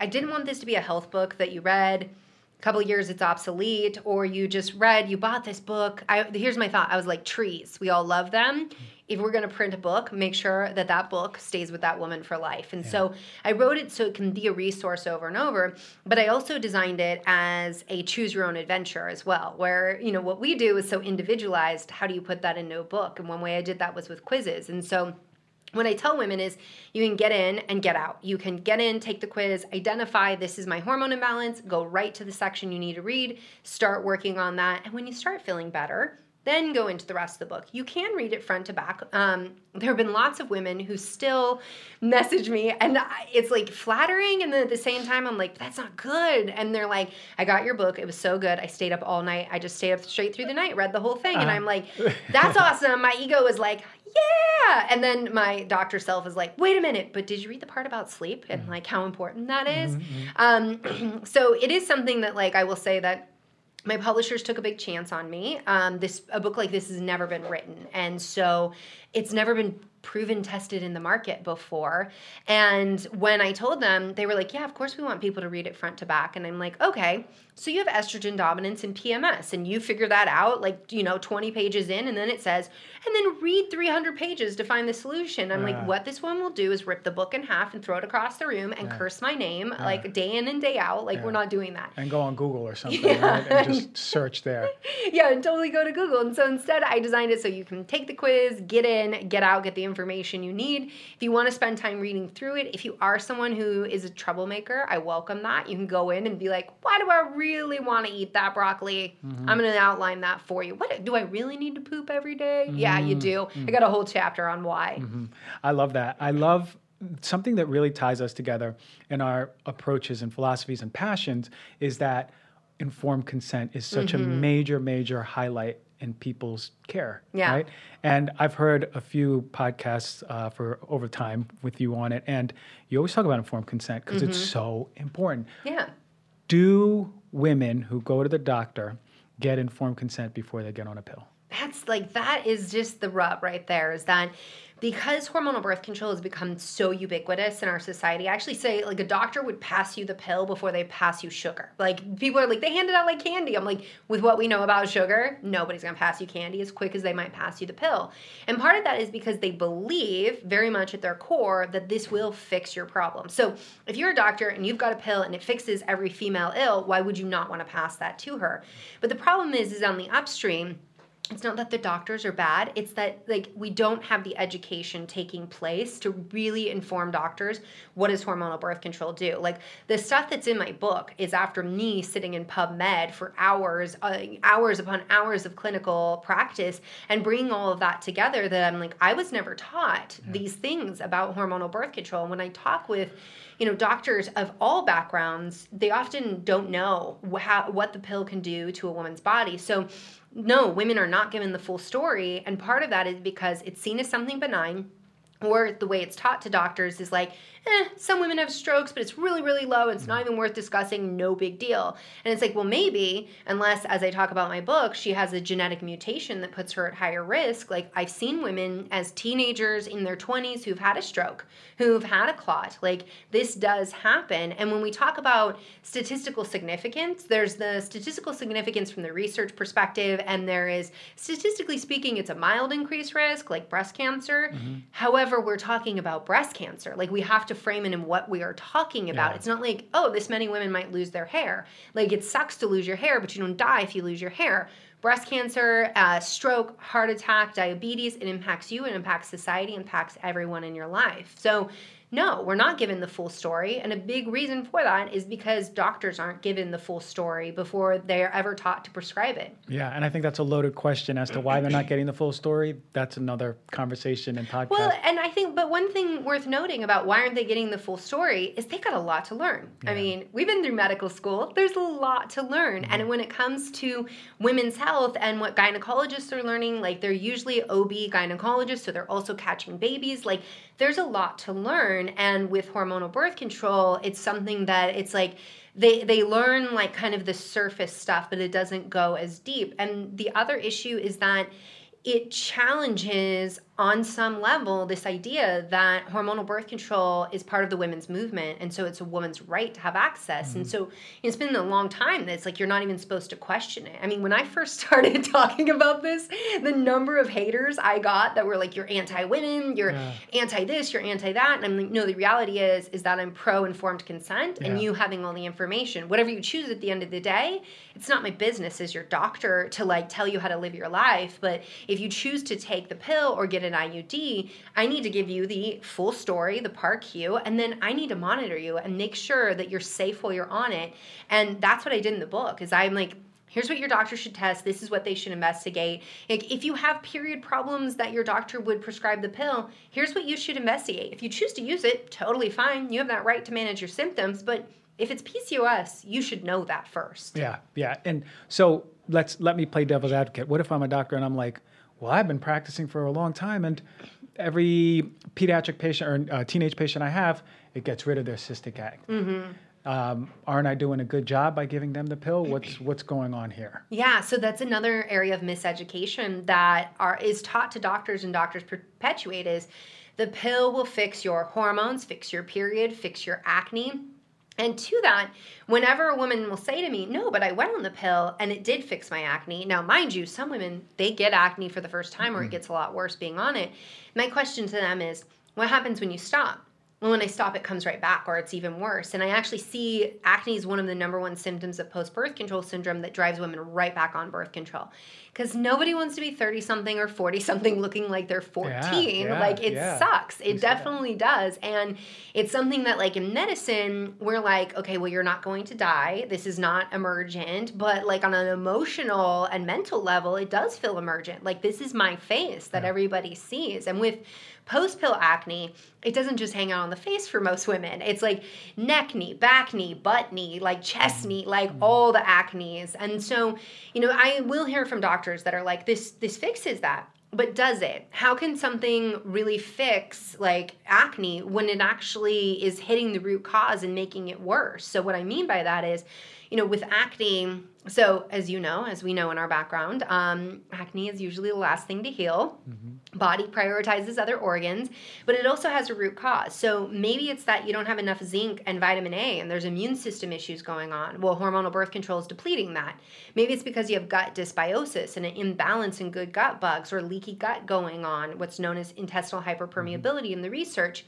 I didn't want this to be a health book that you read a couple years it's obsolete or you just read you bought this book. I, here's my thought. I was like trees. We all love them. If we're going to print a book make sure that that book stays with that woman for life. And yeah. so i wrote it so it can be a resource over and over but i also designed it as a choose your own adventure as well where you know what we do is so individualized how do you put that into a book? And one way i did that was with quizzes. And so what I tell women is you can get in and get out. You can get in, take the quiz, identify this is my hormone imbalance, go right to the section you need to read, start working on that. And when you start feeling better, then go into the rest of the book. You can read it front to back. Um, there have been lots of women who still message me, and it's like flattering, and then at the same time, I'm like, that's not good. And they're like, I got your book. It was so good. I stayed up all night. I just stayed up straight through the night, read the whole thing. Uh-huh. And I'm like, that's awesome. My ego is like, yeah. And then my doctor self is like, wait a minute, but did you read the part about sleep and mm-hmm. like how important that is? Mm-hmm. Um, so it is something that like I will say that my publishers took a big chance on me. Um, this a book like this has never been written, and so it's never been proven tested in the market before. And when I told them, they were like, "Yeah, of course we want people to read it front to back." And I'm like, "Okay, so you have estrogen dominance and PMS, and you figure that out, like you know, 20 pages in, and then it says, and then read 300 pages to find the solution." I'm like, "What this one will do is rip the book in half and throw it across the room and yeah. curse my name yeah. like day in and day out. Like yeah. we're not doing that." And go on Google or something, right? And just search there. yeah, and totally go to Google. And so instead, I designed it so you can take the quiz, get in, get out, get the information you need. If you want to spend time reading through it, if you are someone who is a troublemaker, I welcome that. You can go in and be like, "Why do I?" really want to eat that broccoli, mm-hmm. I'm going to outline that for you. What do I really need to poop every day? Mm-hmm. Yeah, you do. Mm-hmm. I got a whole chapter on why. Mm-hmm. I love that. I love something that really ties us together in our approaches and philosophies and passions is that informed consent is such a mm-hmm. major, major highlight in people's care. Yeah. Right. And I've heard a few podcasts uh, for over time with you on it, and you always talk about informed consent because mm-hmm. it's so important. Yeah. Do women who go to the doctor get informed consent before they get on a pill? That's like that is just the rub right there. Is that because hormonal birth control has become so ubiquitous in our society, I actually say like a doctor would pass you the pill before they pass you sugar. Like people are like, they hand it out like candy. I'm like, with what we know about sugar, nobody's gonna pass you candy as quick as they might pass you the pill. And part of that is because they believe very much at their core that this will fix your problem. So if you're a doctor and you've got a pill and it fixes every female ill, why would you not want to pass that to her? But the problem is, is on the upstream, it's not that the doctors are bad it's that like we don't have the education taking place to really inform doctors what does hormonal birth control do. Like the stuff that's in my book is after me sitting in pubmed for hours uh, hours upon hours of clinical practice and bringing all of that together that i'm like i was never taught yeah. these things about hormonal birth control. And when i talk with you know doctors of all backgrounds they often don't know how, what the pill can do to a woman's body. So no, women are not given the full story. And part of that is because it's seen as something benign, or the way it's taught to doctors is like, eh, some women have strokes, but it's really, really low. It's not even worth discussing. No big deal. And it's like, well, maybe, unless, as I talk about my book, she has a genetic mutation that puts her at higher risk. Like, I've seen women as teenagers in their 20s who've had a stroke, who've had a clot. Like, this does happen. And when we talk about statistical significance, there's the statistical significance from the research perspective, and there is, statistically speaking, it's a mild increased risk, like breast cancer. Mm-hmm. However, we're talking about breast cancer. Like, we have to to frame it in what we are talking about. Yeah. It's not like, oh, this many women might lose their hair. Like it sucks to lose your hair, but you don't die if you lose your hair. Breast cancer, uh, stroke, heart attack, diabetes, it impacts you, it impacts society, impacts everyone in your life. So no, we're not given the full story. And a big reason for that is because doctors aren't given the full story before they're ever taught to prescribe it. Yeah, and I think that's a loaded question as to why they're not getting the full story. That's another conversation and podcast. Well, and I think, but one thing worth noting about why aren't they getting the full story is they got a lot to learn. Yeah. I mean, we've been through medical school, there's a lot to learn. Mm-hmm. And when it comes to women's health and what gynecologists are learning, like they're usually OB gynecologists, so they're also catching babies. Like there's a lot to learn and with hormonal birth control it's something that it's like they they learn like kind of the surface stuff but it doesn't go as deep. And the other issue is that it challenges on some level this idea that hormonal birth control is part of the women's movement and so it's a woman's right to have access mm-hmm. and so it's been a long time that it's like you're not even supposed to question it i mean when i first started talking about this the number of haters i got that were like you're anti-women you're yeah. anti-this you're anti-that and i'm like no the reality is is that i'm pro-informed consent yeah. and you having all the information whatever you choose at the end of the day it's not my business as your doctor to like tell you how to live your life but if you choose to take the pill or get an IUD, I need to give you the full story, the PAR-Q, and then I need to monitor you and make sure that you're safe while you're on it. And that's what I did in the book. Is I'm like, here's what your doctor should test this is what they should investigate like if you have period problems that your doctor would prescribe the pill here's what you should investigate if you choose to use it totally fine you have that right to manage your symptoms but if it's pcos you should know that first yeah yeah and so let's let me play devil's advocate what if i'm a doctor and i'm like well, I've been practicing for a long time, and every pediatric patient or uh, teenage patient I have, it gets rid of their cystic acne. Mm-hmm. Um, aren't I doing a good job by giving them the pill? What's what's going on here? Yeah, so that's another area of miseducation that are is taught to doctors and doctors perpetuate is the pill will fix your hormones, fix your period, fix your acne and to that, whenever a woman will say to me, No, but I went on the pill and it did fix my acne. Now, mind you, some women, they get acne for the first time or it gets a lot worse being on it. My question to them is, What happens when you stop? Well, when I stop, it comes right back, or it's even worse. And I actually see acne is one of the number one symptoms of post birth control syndrome that drives women right back on birth control. Because nobody wants to be 30 something or 40 something looking like they're 14 yeah, yeah, like it yeah. sucks it definitely does. And it's something that like in medicine we're like okay well you're not going to die. This is not emergent. But like on an emotional and mental level it does feel emergent. Like this is my face that everybody sees. And with post pill acne, it doesn't just hang out on the face for most women. It's like neck knee, back knee, butt knee, like chest mm. knee, like all the acnes. And so, you know, I will hear from doctors that are like, this this fixes that. But does it? How can something really fix like acne when it actually is hitting the root cause and making it worse? So what I mean by that is, you know, with acne, so as you know, as we know in our background, um, acne is usually the last thing to heal. Mm-hmm. Body prioritizes other organs, but it also has a root cause. So maybe it's that you don't have enough zinc and vitamin A, and there's immune system issues going on. Well, hormonal birth control is depleting that. Maybe it's because you have gut dysbiosis and an imbalance in good gut bugs or leaky gut going on, what's known as intestinal hyperpermeability mm-hmm. in the research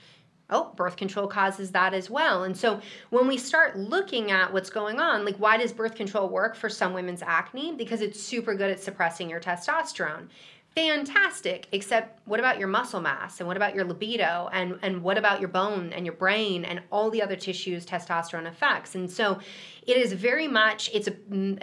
oh, birth control causes that as well. And so when we start looking at what's going on, like why does birth control work for some women's acne? Because it's super good at suppressing your testosterone fantastic except what about your muscle mass and what about your libido and and what about your bone and your brain and all the other tissues testosterone affects and so it is very much it's a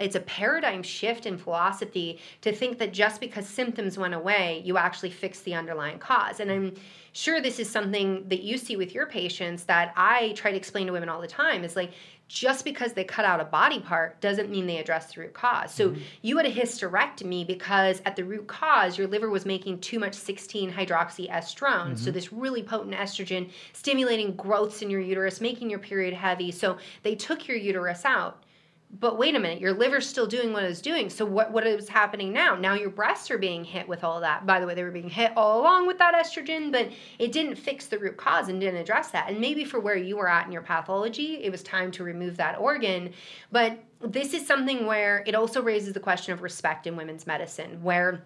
it's a paradigm shift in philosophy to think that just because symptoms went away you actually fix the underlying cause. And i'm sure this is something that you see with your patients that i try to explain to women all the time is like just because they cut out a body part doesn't mean they address the root cause. So mm-hmm. you had a hysterectomy because at the root cause, your liver was making too much 16 hydroxyestrone. Mm-hmm. So this really potent estrogen stimulating growths in your uterus, making your period heavy. So they took your uterus out but wait a minute, your liver's still doing what it's doing. So what what is happening now? Now your breasts are being hit with all that. By the way, they were being hit all along with that estrogen, but it didn't fix the root cause and didn't address that. And maybe for where you were at in your pathology, it was time to remove that organ. But this is something where it also raises the question of respect in women's medicine, where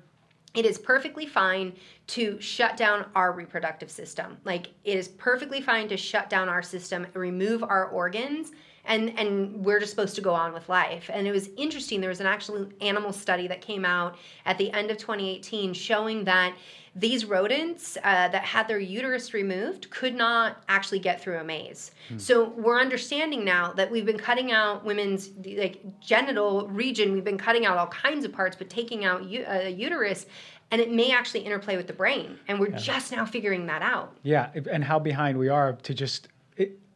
it is perfectly fine to shut down our reproductive system. Like it is perfectly fine to shut down our system, remove our organs and and we're just supposed to go on with life. And it was interesting. There was an actual animal study that came out at the end of 2018 showing that these rodents uh, that had their uterus removed could not actually get through a maze. Hmm. So we're understanding now that we've been cutting out women's like genital region. We've been cutting out all kinds of parts, but taking out u- uh, uterus. And it may actually interplay with the brain, and we're yeah. just now figuring that out. Yeah, and how behind we are to just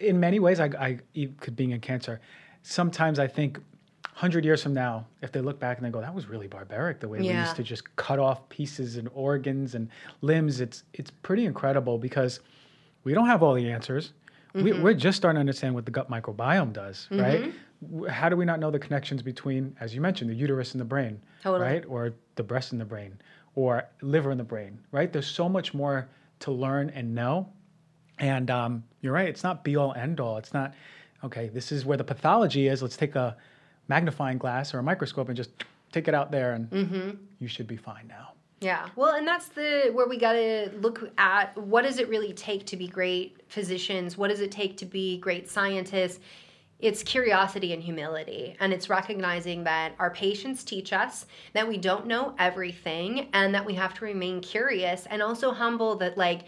in many ways, I, I could being in cancer. Sometimes I think, hundred years from now, if they look back and they go, "That was really barbaric," the way yeah. we used to just cut off pieces and organs and limbs. It's it's pretty incredible because we don't have all the answers. Mm-hmm. We, are just starting to understand what the gut microbiome does, mm-hmm. right? How do we not know the connections between, as you mentioned, the uterus and the brain, totally. right, or the breast and the brain, or liver and the brain, right? There's so much more to learn and know and um, you're right, it's not be all end all. It's not, okay, this is where the pathology is. Let's take a magnifying glass or a microscope and just take it out there and mm-hmm. you should be fine now. Yeah. Well, and that's the where we got to look at what does it really take to be great physicians? What does it take to be great scientists? It's curiosity and humility. And it's recognizing that our patients teach us that we don't know everything and that we have to remain curious and also humble that, like,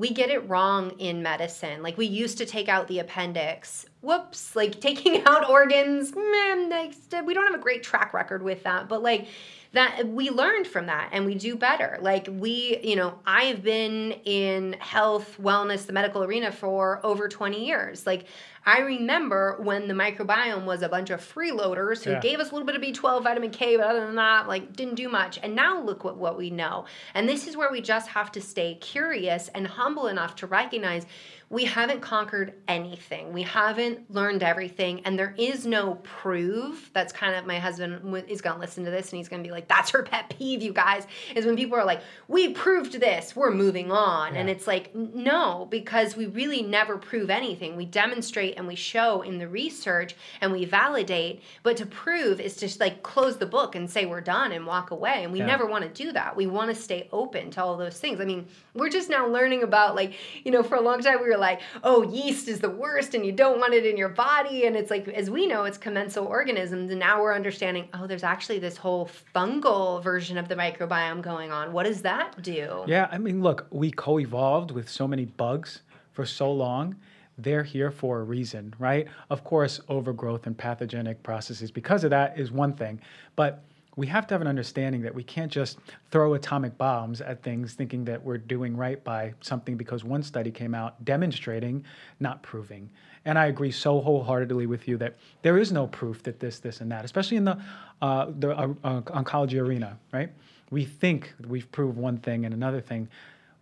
we get it wrong in medicine. Like we used to take out the appendix. Whoops, like taking out organs, man, like, uh, we don't have a great track record with that. But like that we learned from that and we do better. Like we, you know, I've been in health, wellness, the medical arena for over 20 years. Like I remember when the microbiome was a bunch of freeloaders who yeah. gave us a little bit of B12, vitamin K, but other than that, like didn't do much. And now look what, what we know. And this is where we just have to stay curious and humble enough to recognize we haven't conquered anything. We haven't learned everything. And there is no proof. That's kind of my husband is going to listen to this and he's going to be like, that's her pet peeve, you guys, is when people are like, we proved this, we're moving on. Yeah. And it's like, no, because we really never prove anything. We demonstrate and we show in the research and we validate. But to prove is to like close the book and say we're done and walk away. And we yeah. never want to do that. We want to stay open to all those things. I mean, we're just now learning about like, you know, for a long time we were like, oh, yeast is the worst and you don't want it in your body. And it's like, as we know, it's commensal organisms. And now we're understanding, oh, there's actually this whole fungal version of the microbiome going on. What does that do? Yeah, I mean, look, we co evolved with so many bugs for so long they're here for a reason, right? Of course, overgrowth and pathogenic processes because of that is one thing, but we have to have an understanding that we can't just throw atomic bombs at things thinking that we're doing right by something because one study came out demonstrating, not proving. And I agree so wholeheartedly with you that there is no proof that this, this, and that, especially in the, uh, the uh, uh, oncology arena, right? We think we've proved one thing and another thing,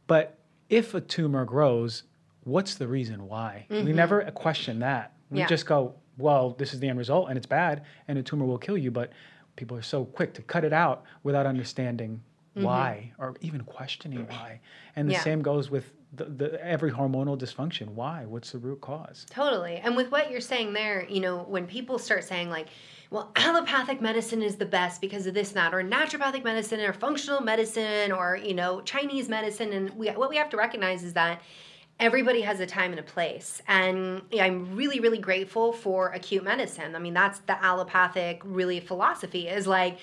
but if a tumor grows, what's the reason why? Mm-hmm. We never question that. We yeah. just go, well, this is the end result and it's bad and a tumor will kill you, but people are so quick to cut it out without understanding mm-hmm. why or even questioning why. And the yeah. same goes with the, the, every hormonal dysfunction. Why? What's the root cause? Totally. And with what you're saying there, you know, when people start saying like, well, allopathic medicine is the best because of this and that, or naturopathic medicine, or functional medicine, or you know, Chinese medicine, and we, what we have to recognize is that everybody has a time and a place. And i'm really really grateful for acute medicine. I mean that's the allopathic really philosophy is like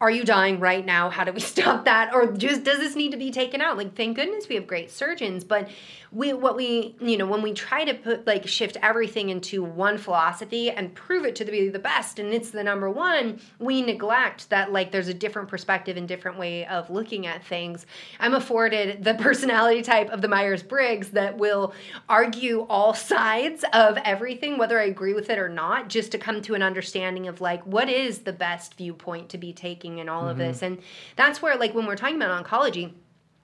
are you dying right now? How do we stop that? Or just does this need to be taken out? Like, thank goodness we have great surgeons, but we what we you know when we try to put like shift everything into one philosophy and prove it to be the best and it's the number one, we neglect that like there's a different perspective and different way of looking at things. I'm afforded the personality type of the Myers Briggs that will argue all sides of everything, whether I agree with it or not, just to come to an understanding of like what is the best viewpoint to be taking in all mm-hmm. of this. And that's where like when we're talking about oncology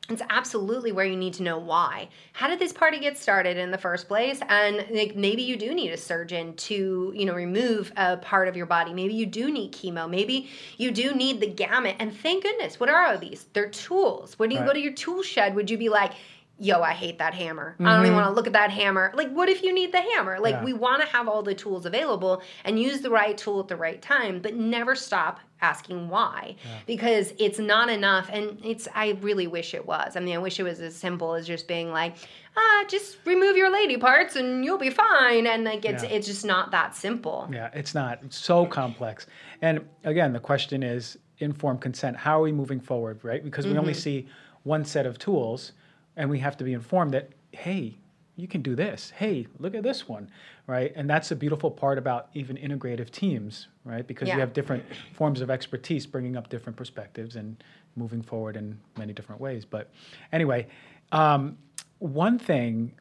it's absolutely where you need to know why. How did this party get started in the first place? And like maybe you do need a surgeon to, you know, remove a part of your body. Maybe you do need chemo. Maybe you do need the gamut. And thank goodness, what are all these? They're tools. When you right. go to your tool shed, would you be like, yo, I hate that hammer. Mm-hmm. I don't even mm-hmm. want to look at that hammer. Like, what if you need the hammer? Like, yeah. we want to have all the tools available and use the right tool at the right time, but never stop asking why yeah. because it's not enough. And it's, I really wish it was. I mean, I wish it was as simple as just being like, ah, just remove your lady parts and you'll be fine. And like, it's, yeah. it's just not that simple. Yeah, it's not. It's so complex. And again, the question is informed consent. How are we moving forward, right? Because we mm-hmm. only see one set of tools and we have to be informed that hey you can do this. Hey look at this one right? And that's a beautiful part about even integrative teams right? Because yeah. you have different forms of expertise bringing up different perspectives and moving forward in many different ways. But anyway um, one thing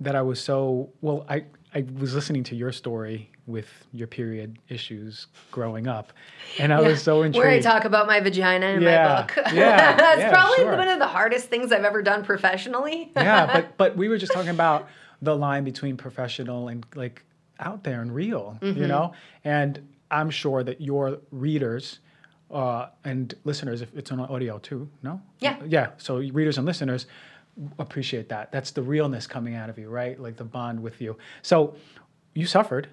that i was so well i i was listening to your story with your period issues growing up. And I yeah. was so intrigued. Where I talk about my vagina in yeah. my book. Yeah. That's yeah, probably sure. one of the hardest things I've ever done professionally. yeah, but but we were just talking about the line between professional and like out there and real, mm-hmm. you know? And I'm sure that your readers uh, and listeners, if it's on audio too, no? Yeah. Yeah. So readers and listeners appreciate that. That's the realness coming out of you, right? Like the bond with you. So you suffered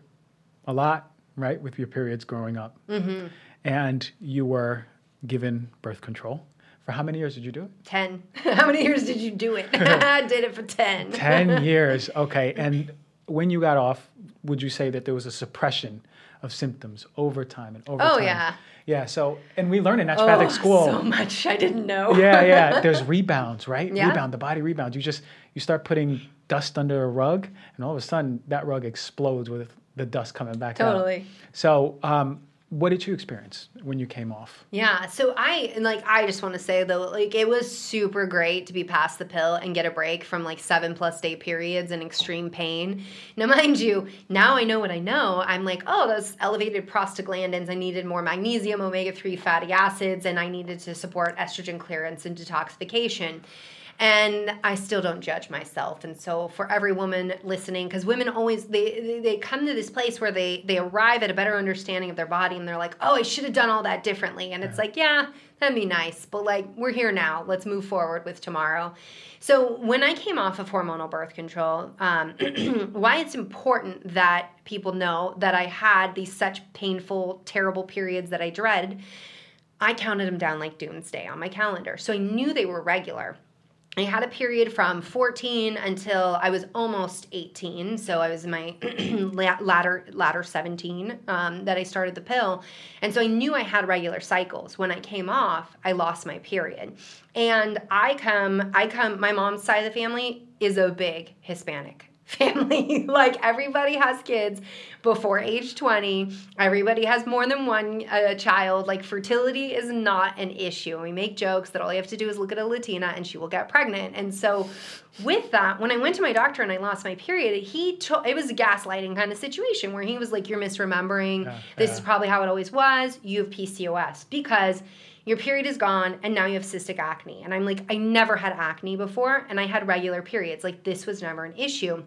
a lot, right, with your periods growing up. Mm-hmm. And you were given birth control. For how many years did you do it? 10. how many years did you do it? I did it for 10. 10 years. Okay. And when you got off, would you say that there was a suppression of symptoms over time and over oh, time? Oh, yeah. Yeah. So, and we learn in naturopathic oh, school. So much I didn't know. yeah. Yeah. There's rebounds, right? Yeah. Rebound. The body rebounds. You just, you start putting dust under a rug, and all of a sudden that rug explodes with the dust coming back out. totally. out. So, um, what did you experience when you came off? Yeah, so I and like I just want to say though, like it was super great to be past the pill and get a break from like seven plus day periods and extreme pain. Now, mind you, now I know what I know. I'm like, oh, those elevated prostaglandins. I needed more magnesium, omega three fatty acids, and I needed to support estrogen clearance and detoxification and I still don't judge myself. And so for every woman listening, because women always they they come to this place where they they arrive at a better understanding of their body, and they're like, oh, I should have done all that differently. And it's like, yeah, that'd be nice, but like we're here now. Let's move forward with tomorrow. So when I came off of hormonal birth control, um, why it's important that people know that I had these such painful, terrible periods that I dread. I counted them down like doomsday on my calendar. So I knew they were regular. I had a period from 14 until I was almost 18. So I was in my latter latter 17 um, that I started the pill, and so I knew I had regular cycles. When I came off, I lost my period, and I come I come. My mom's side of the family is a big Hispanic family. like everybody has kids before age 20. Everybody has more than one uh, child. Like fertility is not an issue. We make jokes that all you have to do is look at a Latina and she will get pregnant. And so with that, when I went to my doctor and I lost my period, he told it was a gaslighting kind of situation where he was like, "You're misremembering. Yeah, this yeah. is probably how it always was. You have PCOS because." Your period is gone and now you have cystic acne. And I'm like, I never had acne before and I had regular periods. Like, this was never an issue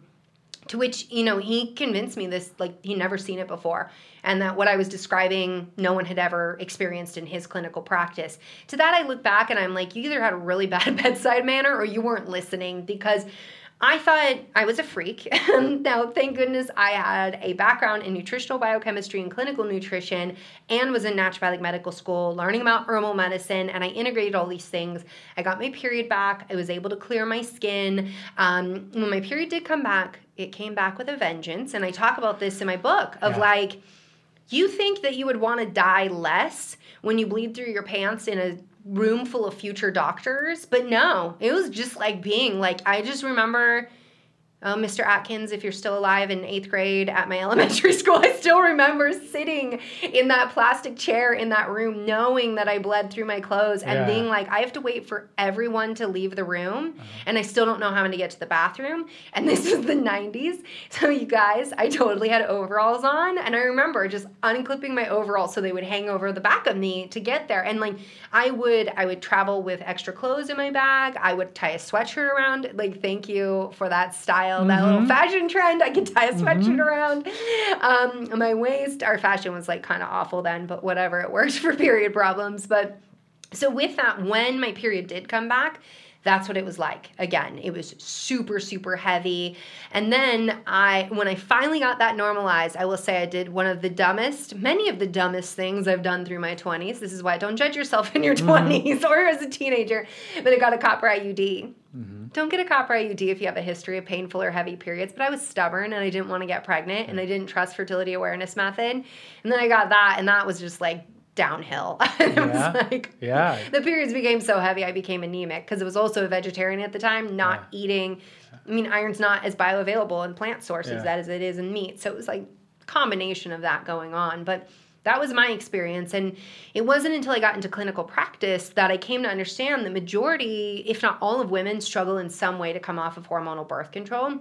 to which you know he convinced me this like he never seen it before and that what i was describing no one had ever experienced in his clinical practice to that i look back and i'm like you either had a really bad bedside manner or you weren't listening because I thought I was a freak. now, thank goodness I had a background in nutritional biochemistry and clinical nutrition and was in naturopathic medical school learning about herbal medicine. And I integrated all these things. I got my period back. I was able to clear my skin. Um, when my period did come back, it came back with a vengeance. And I talk about this in my book of Yeah. like, you think that you would want to die less when you bleed through your pants in a room full of future doctors, but no, it was just like being like I just remember Uh, oh, Mr. Atkins, if you're still alive in eighth grade at my elementary school, I still remember sitting in that plastic chair in that room, knowing that I bled through my clothes and Yeah. being like, I have to wait for everyone to leave the room, uh-huh. and I still don't know how I'm gonna get to the bathroom. And this was the 90s. So, you guys, I totally had overalls on, and I remember just unclipping my overalls so they would hang over the back of me to get there. And like, I would, I would travel with extra clothes in my bag. I would tie a sweatshirt around. Like, thank you for that style, that little fashion trend. I could tie a sweatshirt around um, my waist. Our fashion was like kind of awful then, but whatever. It worked for period problems. But so with that, when my period did come back, that's what it was like. Again, it was super, super heavy. And then I, when I finally got that normalized, I will say I did one of the dumbest, many of the dumbest things I've done through my 20s. This is why don't judge yourself in your mm-hmm. 20s or as a teenager. But I got a copper IUD. Mm-hmm. Don't get a copper IUD if you have a history of painful or heavy periods. But I was stubborn and I didn't want to get pregnant and I mm. didn't trust fertility awareness method. And then I got that, and that was just like downhill. it Yeah. was like Yeah. the periods became so heavy I became anemic because it was also a vegetarian at the time, not Yeah. eating. I mean, iron's not as bioavailable in plant sources Yeah. as it is in meat, so it was like combination of that going on. But that was my experience, and it wasn't until I got into clinical practice that I came to understand the majority, if not all, of women struggle in some way to come off of hormonal birth control.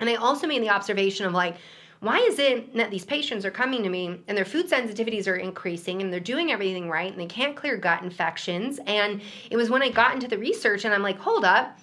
And I also made the observation of like, why is it that these patients are coming to me and their food sensitivities are increasing and they're doing everything right and they can't clear gut infections? And it was when I got into the research and I'm like, hold up,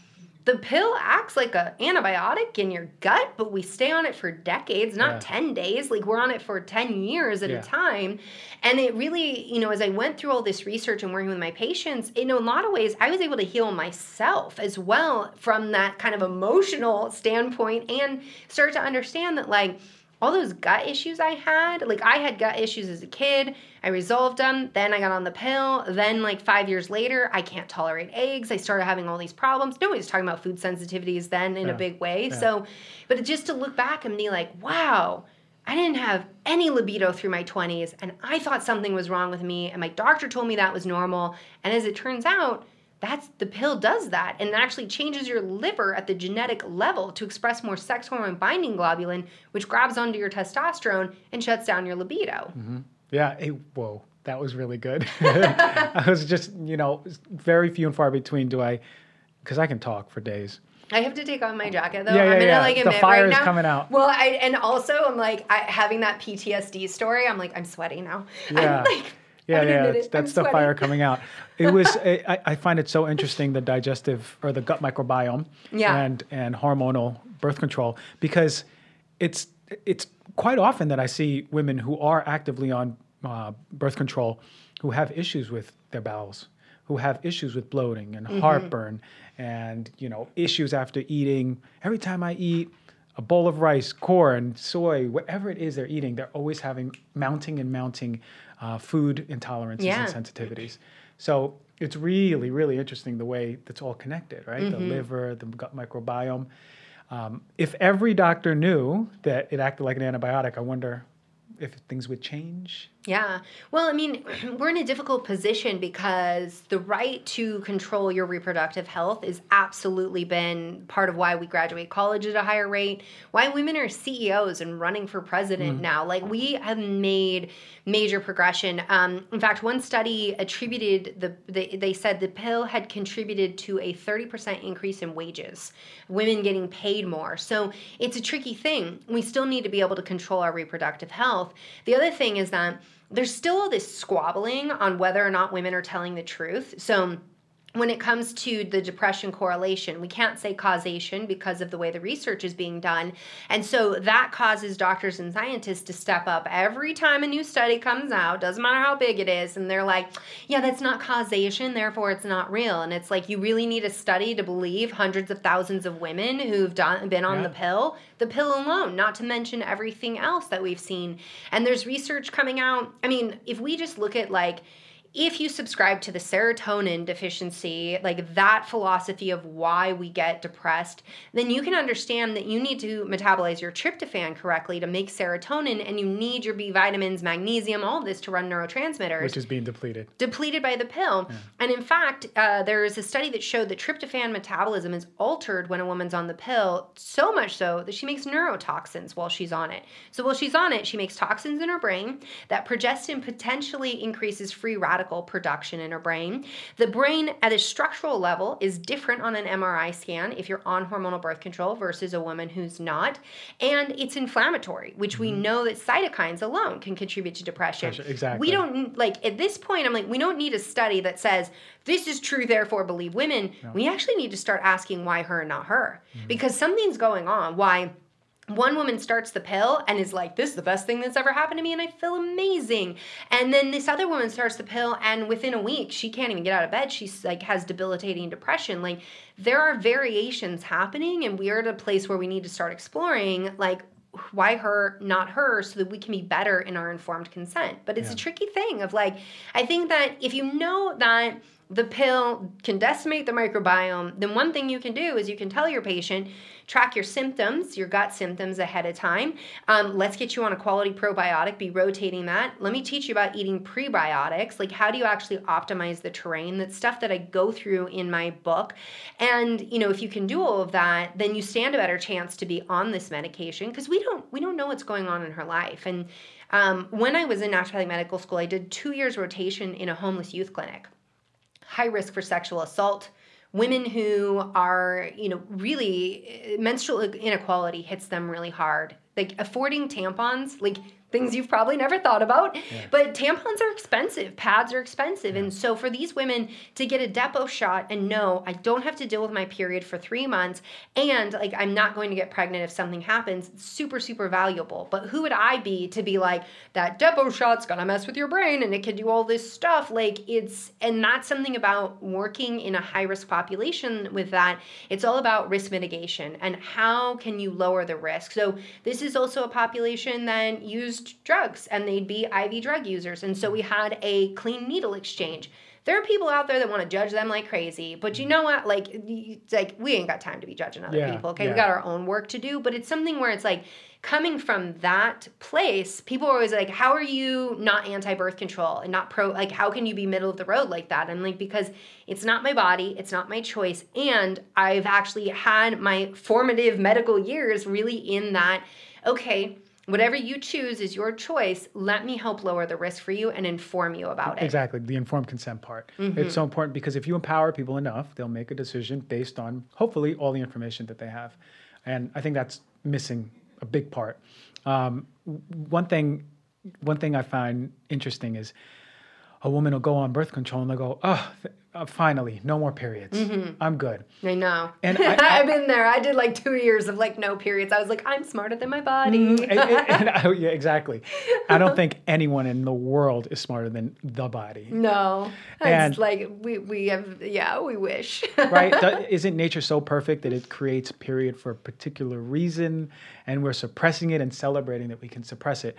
the pill acts like a antibiotic in your gut, but we stay on it for decades, not Yeah. 10 days. Like we're on it for 10 years at Yeah. a time. And it really, you know, as I went through all this research and working with my patients, in a lot of ways, I was able to heal myself as well from that kind of emotional standpoint and start to understand that, like, all those gut issues I had, like I had gut issues as a kid. I resolved them. Then I got on the pill. Then, like five years later, I can't tolerate eggs. I started having all these problems. Nobody was talking about food sensitivities then in Yeah. a big way. Yeah. So, but just to look back and be like, wow, I didn't have any libido through my 20s, and I thought something was wrong with me, and my doctor told me that was normal. And as it turns out, that's the pill does that and it actually changes your liver at the genetic level to express more sex hormone binding globulin which grabs onto your testosterone and shuts down your libido mm-hmm. Yeah. It, whoa, that was really good. I was just, you know, very few and far between do I, because I can talk for days. I have to take off my jacket though. Yeah, yeah, I'm gonna yeah. like The admit fire right is now. coming out. Well, I and also I'm like I, having that PTSD story. I'm like I'm sweaty now. Yeah. I'm like, Yeah, yeah, that's, it, that's I'm the fire coming out. It was. I, I find it so interesting the digestive or the gut microbiome, Yeah. and and hormonal birth control because it's it's quite often that I see women who are actively on uh, birth control who have issues with their bowels, who have issues with bloating and heartburn, and you know issues after eating. Every time I eat a bowl of rice, corn, soy, whatever it is they're eating, they're always having mounting and mounting uh, food intolerances Yeah. and sensitivities. So it's really, really interesting the way that's all connected, right? The liver, the gut microbiome. Um, if every doctor knew that it acted like an antibiotic, I wonder if things would change. Yeah. Well, I mean, we're in a difficult position because the right to control your reproductive health has absolutely been part of why we graduate college at a higher rate, why women are CEOs and running for president now. Like, we have made major progression. Um, in fact, one study attributed the, they, they said the pill had contributed to a 30% increase in wages, women getting paid more. So it's a tricky thing. We still need to be able to control our reproductive health. The other thing is that there's still all this squabbling on whether or not women are telling the truth. So when it comes to the depression correlation, we can't say causation because of the way the research is being done. And so that causes doctors and scientists to step up every time a new study comes out, doesn't matter how big it is, and they're like, yeah, that's not causation, therefore it's not real. And it's like you really need a study to believe hundreds of thousands of women who've done been on Yeah. the pill, the pill alone, not to mention everything else that we've seen. And there's research coming out. I mean, if we just look at like if you subscribe to the serotonin deficiency, like that philosophy of why we get depressed, then you can understand that you need to metabolize your tryptophan correctly to make serotonin, and you need your B vitamins, magnesium, all of this to run neurotransmitters Which is being depleted. depleted by the pill. And in fact, uh, there is a study that showed that tryptophan metabolism is altered when a woman's on the pill, so much so that she makes neurotoxins while she's on it. So while she's on it, she makes toxins in her brain. That progestin potentially increases free production in her brain. The brain at a structural level is different on an MRI scan if you're on hormonal birth control versus a woman who's not. And it's inflammatory, which we know that cytokines alone can contribute to depression. Exactly. We don't like at this point i'm like we don't need a study that says this is true therefore believe women we actually need to start asking why her and not her Mm-hmm. because something's going on why one woman starts the pill and is like this is the best thing that's ever happened to me and i feel amazing. And then this other woman starts the pill and within a week she can't even get out of bed. She's like has debilitating depression. Like there are variations happening and we're at a place where we need to start exploring like why her not her so that we can be better in our informed consent. But it's a tricky thing of like i think that if you know that the pill can decimate the microbiome then one thing you can do is you can tell your patient track your symptoms your gut symptoms ahead of time. Um, let's get you on a quality probiotic be rotating that. Let me teach you about eating prebiotics. Like how do you actually optimize the terrain? That's stuff that i go through in my book. And you know if you can do all of that then you stand a better chance to be on this medication because we don't we don't know what's going on in her life. And um, when i was in naturopathic medical school i did two years rotation in a homeless youth clinic high risk for sexual assault. Women who are you know really uh, menstrual inequality hits them really hard. Like affording tampons like things you've probably never thought about. But tampons are expensive pads are expensive. And so for these women to get a depot shot and know i don't have to deal with my period for three months and like i'm not going to get pregnant if something happens super super valuable. But who would i be to be like that depot shot's gonna mess with your brain and it can do all this stuff. Like it's and that's something about working in a high risk population with that. It's all about risk mitigation and how can you lower the risk. So this is also a population that used drugs and they'd be iv drug users and so we had a clean needle exchange there are people out there that want to judge them like crazy, but you know what? Like, like we ain't got time to be judging other Yeah, people. Okay, we got our own work to do. But it's something where it's like coming from that place. People are always like, "How are you not anti-birth control and not pro? Like, how can you be middle of the road like that?" And like because it's not my body, it's not my choice, and I've actually had my formative medical years really in that. Okay. Whatever you choose is your choice. Let me help lower the risk for you and inform you about it. Exactly, the informed consent part. Mm-hmm. It's so important because if you empower people enough, they'll make a decision based on hopefully all the information that they have. And I think that's missing a big part. Um, one thing, one thing I find interesting is a woman will go on birth control and they'll go, "Oh, th- uh, finally, no more periods. I'm good." I know. And I- have been there. I did like two years of like no periods. I was like, I'm smarter than my body. and, and- and I- yeah, exactly. I don't think anyone in the world is smarter than the body. no. And- It's like we we have yeah, we wish. right? Isn't nature so perfect that it creates period for a particular reason and we're suppressing it and celebrating that we can suppress it?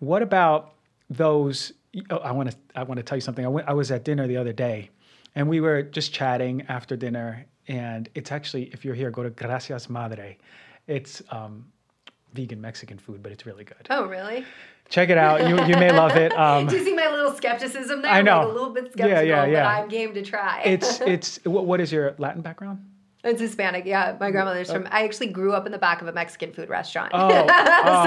What about those? Oh, I want to I want to tell you something. I went, I was at dinner the other day and we were just chatting after dinner. And it's actually, if you're here, go to Gracias Madre. It's um, vegan Mexican food, but it's really good. oh really? Check it out. You, you may love it. Um, Do you see my little skepticism there? I know. Like a little bit Yeah, skeptical, yeah, yeah. but I'm game to try. it's, it's, what, what is your Latin background? It's Hispanic, yeah. My grandmother's from. I actually grew up in the back of a Mexican food restaurant. Oh, so oh,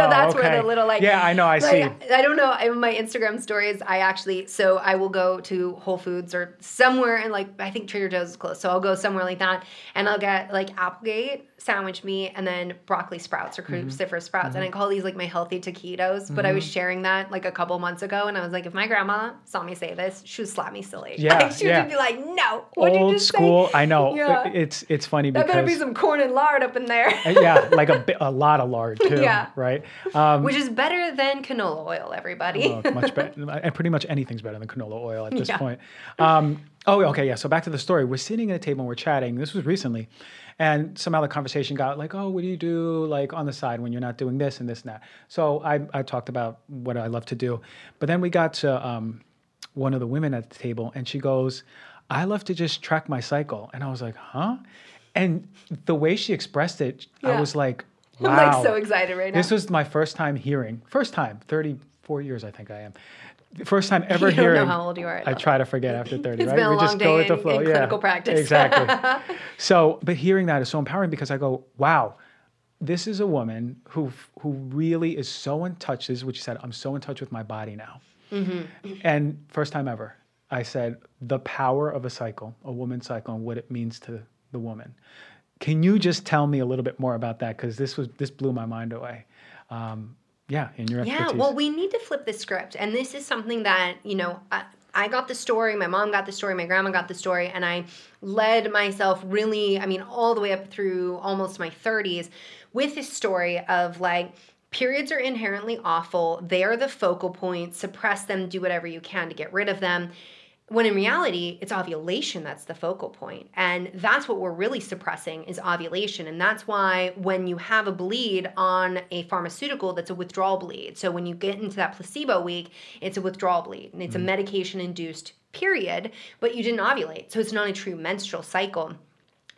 that's where the little like. Yeah, I know, I like, see. I don't know. In my Instagram stories, I actually so I will go to Whole Foods or somewhere and like I think Trader Joe's is close, so I'll go somewhere like that and I'll get like Applegate sandwich meat and then broccoli sprouts or Mm-hmm. cruciferous sprouts, and I call these like my healthy taquitos. But I was sharing that like a couple months ago, and I was like, if my grandma saw me say this, she would slap me silly. Yeah, Like, she would yeah. just be like, no. cow. What'd you Old just say? school. I know. Yeah. It's it's funny That better be some corn and lard up in there. yeah, like a, a lot of lard too. Yeah. Right. Um, Which is better than canola oil, everybody. Oh, much better. And pretty much anything's better than canola oil at this Yeah. point. Um, oh, okay, yeah. So back to the story. We're sitting at a table and we're chatting. This was recently, and somehow the conversation got like, "Oh, what do you do like on the side when you're not doing this and this and that?" So I, I talked about what I love to do, but then we got to um, one of the women at the table, and she goes, "I love to just track my cycle," and I was like, "Huh?" And the way she expressed it, I was like, wow. I'm like so excited right now. This was my first time hearing, first time, 34 years I think I am. First time ever You don't know hearing. how old you are, I try to forget after 30, It's right? been a we long just day go with the in- flow. in yeah. clinical practice. Exactly. so, but hearing that is so empowering because I go, wow, this is a woman who who really is so in touch. This is what she said. I'm so in touch with my body now. Mm-hmm. And first time ever, I said the power of a cycle, a woman's cycle, and what it means to the woman. Can you just tell me a little bit more about that? Because this was this blew my mind away. Um, yeah, in your expertise. Yeah, well, we need to flip the script. And this is something that, you know, I, I got the story, my mom got the story, my grandma got the story, and I led myself really, I mean, all the way up through almost my 30s with this story of like, periods are inherently awful. They are the focal point. Suppress them, do whatever you can to get rid of them. When in reality, it's ovulation that's the focal. And that's what we're really suppressing is ovulation. And that's why when you have a bleed on a pharmaceutical that's a withdrawal bleed. So when you get into that placebo week, it's a withdrawal bleed and it's a mm-hmm. medication induced period, but you didn't ovulate. So it's not a true menstrual cycle.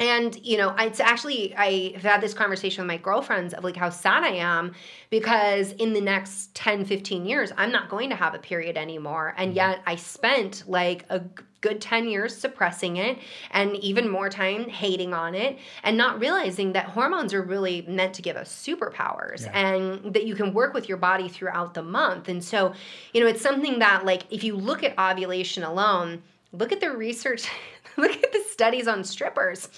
And you know, it's actually I've had this conversation with my girlfriends of like how sad I am because in the next 10, 15 years, I'm not going to have a period anymore. And mm-hmm. yet I spent like a good 10 years suppressing it and even more time hating on it and not realizing that hormones are really meant to give us superpowers and that you can work with your body throughout the month. And so, you know, it's something that like if you look at ovulation alone, look at the research look at the studies on strippers.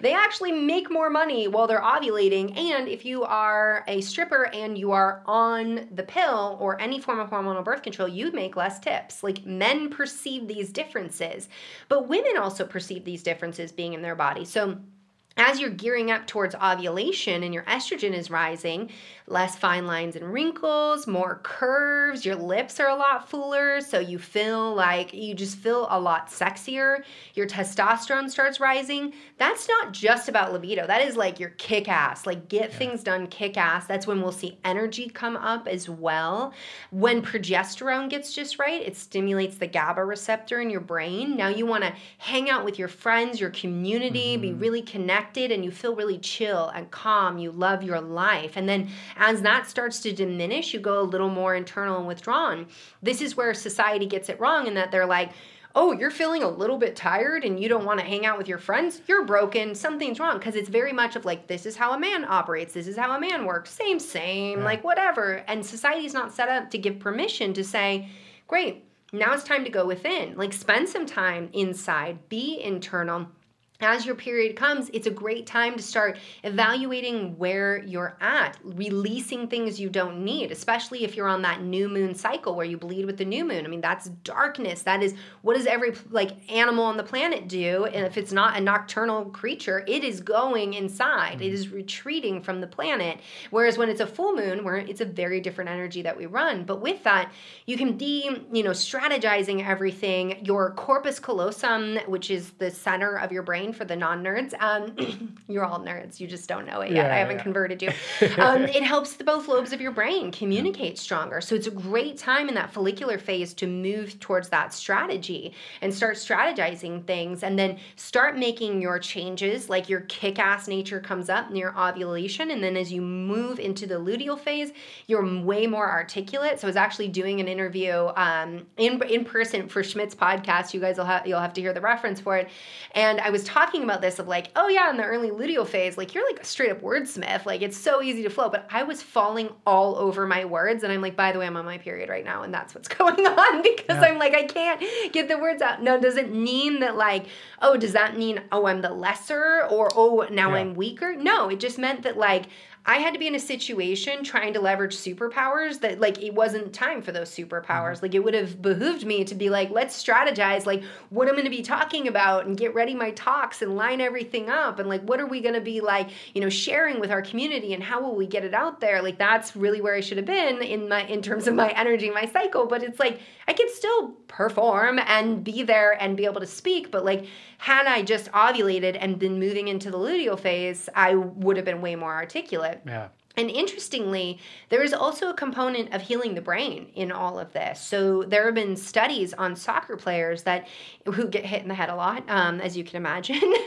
They actually make more money while they're ovulating and if you are a stripper and you are on the pill or any form of hormonal birth control you make less tips. Like men perceive these differences but women also perceive these differences being in their body. So as you're gearing up towards ovulation and your estrogen is rising, less fine lines and wrinkles, more curves, your lips are a lot fuller, so you feel like you just feel a lot sexier. Your testosterone starts rising. That's not just about libido. That is like your kick ass, like get things done kick ass. That's when we'll see energy come up as well. When progesterone gets just right, it stimulates the GABA receptor in your brain. Now you want to hang out with your friends, your community, be mm-hmm. really connected, and you feel really chill and calm. You love your life. And then as that starts to diminish, you go a little more internal and withdrawn. This is where society gets it wrong in that they're like, oh, you're feeling a little bit tired and you don't want to hang out with your friends, you're broken, something's wrong. Because it's very much of like, this is how a man operates, this is how a man works, same, same, like whatever. And society's not set up to give permission to say, great, now it's time to go within. Like, spend some time inside, be internal as your period comes, it's a great time to start evaluating where you're at, releasing things you don't need, especially if you're on that new moon cycle where you bleed with the new moon. I mean, that's darkness. That is what does every like animal on the planet do? And if it's not a nocturnal creature, it is going inside. It mm-hmm. is retreating from the planet. Whereas when it's a full moon, where it's a very different energy that we run. But with that, you can be, you know, strategizing everything. Your corpus callosum, which is the center of your brain for the non-nerds. Um, you're all nerds. You just don't know it yet. Yeah, I haven't yeah. converted you. Um, it helps the both lobes of your brain communicate stronger. So it's a great time in that follicular phase to move towards that strategy and start strategizing things, and then start making your changes. Like your kick-ass nature comes up near ovulation, and then as you move into the luteal phase, you're way more articulate. So I was actually doing an interview um, in in person for Schmidt's podcast. You guys will have you'll have to hear the reference for it, and I was talking about this of like, oh yeah, in the early luteal phase, like you're like a straight up wordsmith. Like it's so easy to flow. But I was falling all over my words. And I'm like, by the way, I'm on my period right now. And that's what's going on because Yeah. I'm like, I can't get the words out. No, does it mean that like, oh, does that mean, oh, I'm the lesser or oh, now Yeah. I'm weaker? No, it just meant that like I had to be in a situation trying to leverage superpowers that like it wasn't time for those superpowers. Mm-hmm. Like it would have behooved me to be like, let's strategize like what I'm going to be talking about and get ready my talks and line everything up and like what are we going to be like, you know, sharing with our community and how will we get it out there? Like that's really where I should have been in my in terms of my energy, my cycle, but it's like I can still perform and be there and be able to speak, but like had I just ovulated and been moving into the luteal phase, I would have been way more articulate. Yeah. And interestingly, there is also a component of healing the brain in all of this. So there have been studies on soccer players that who get hit in the head a lot, um, as you can imagine,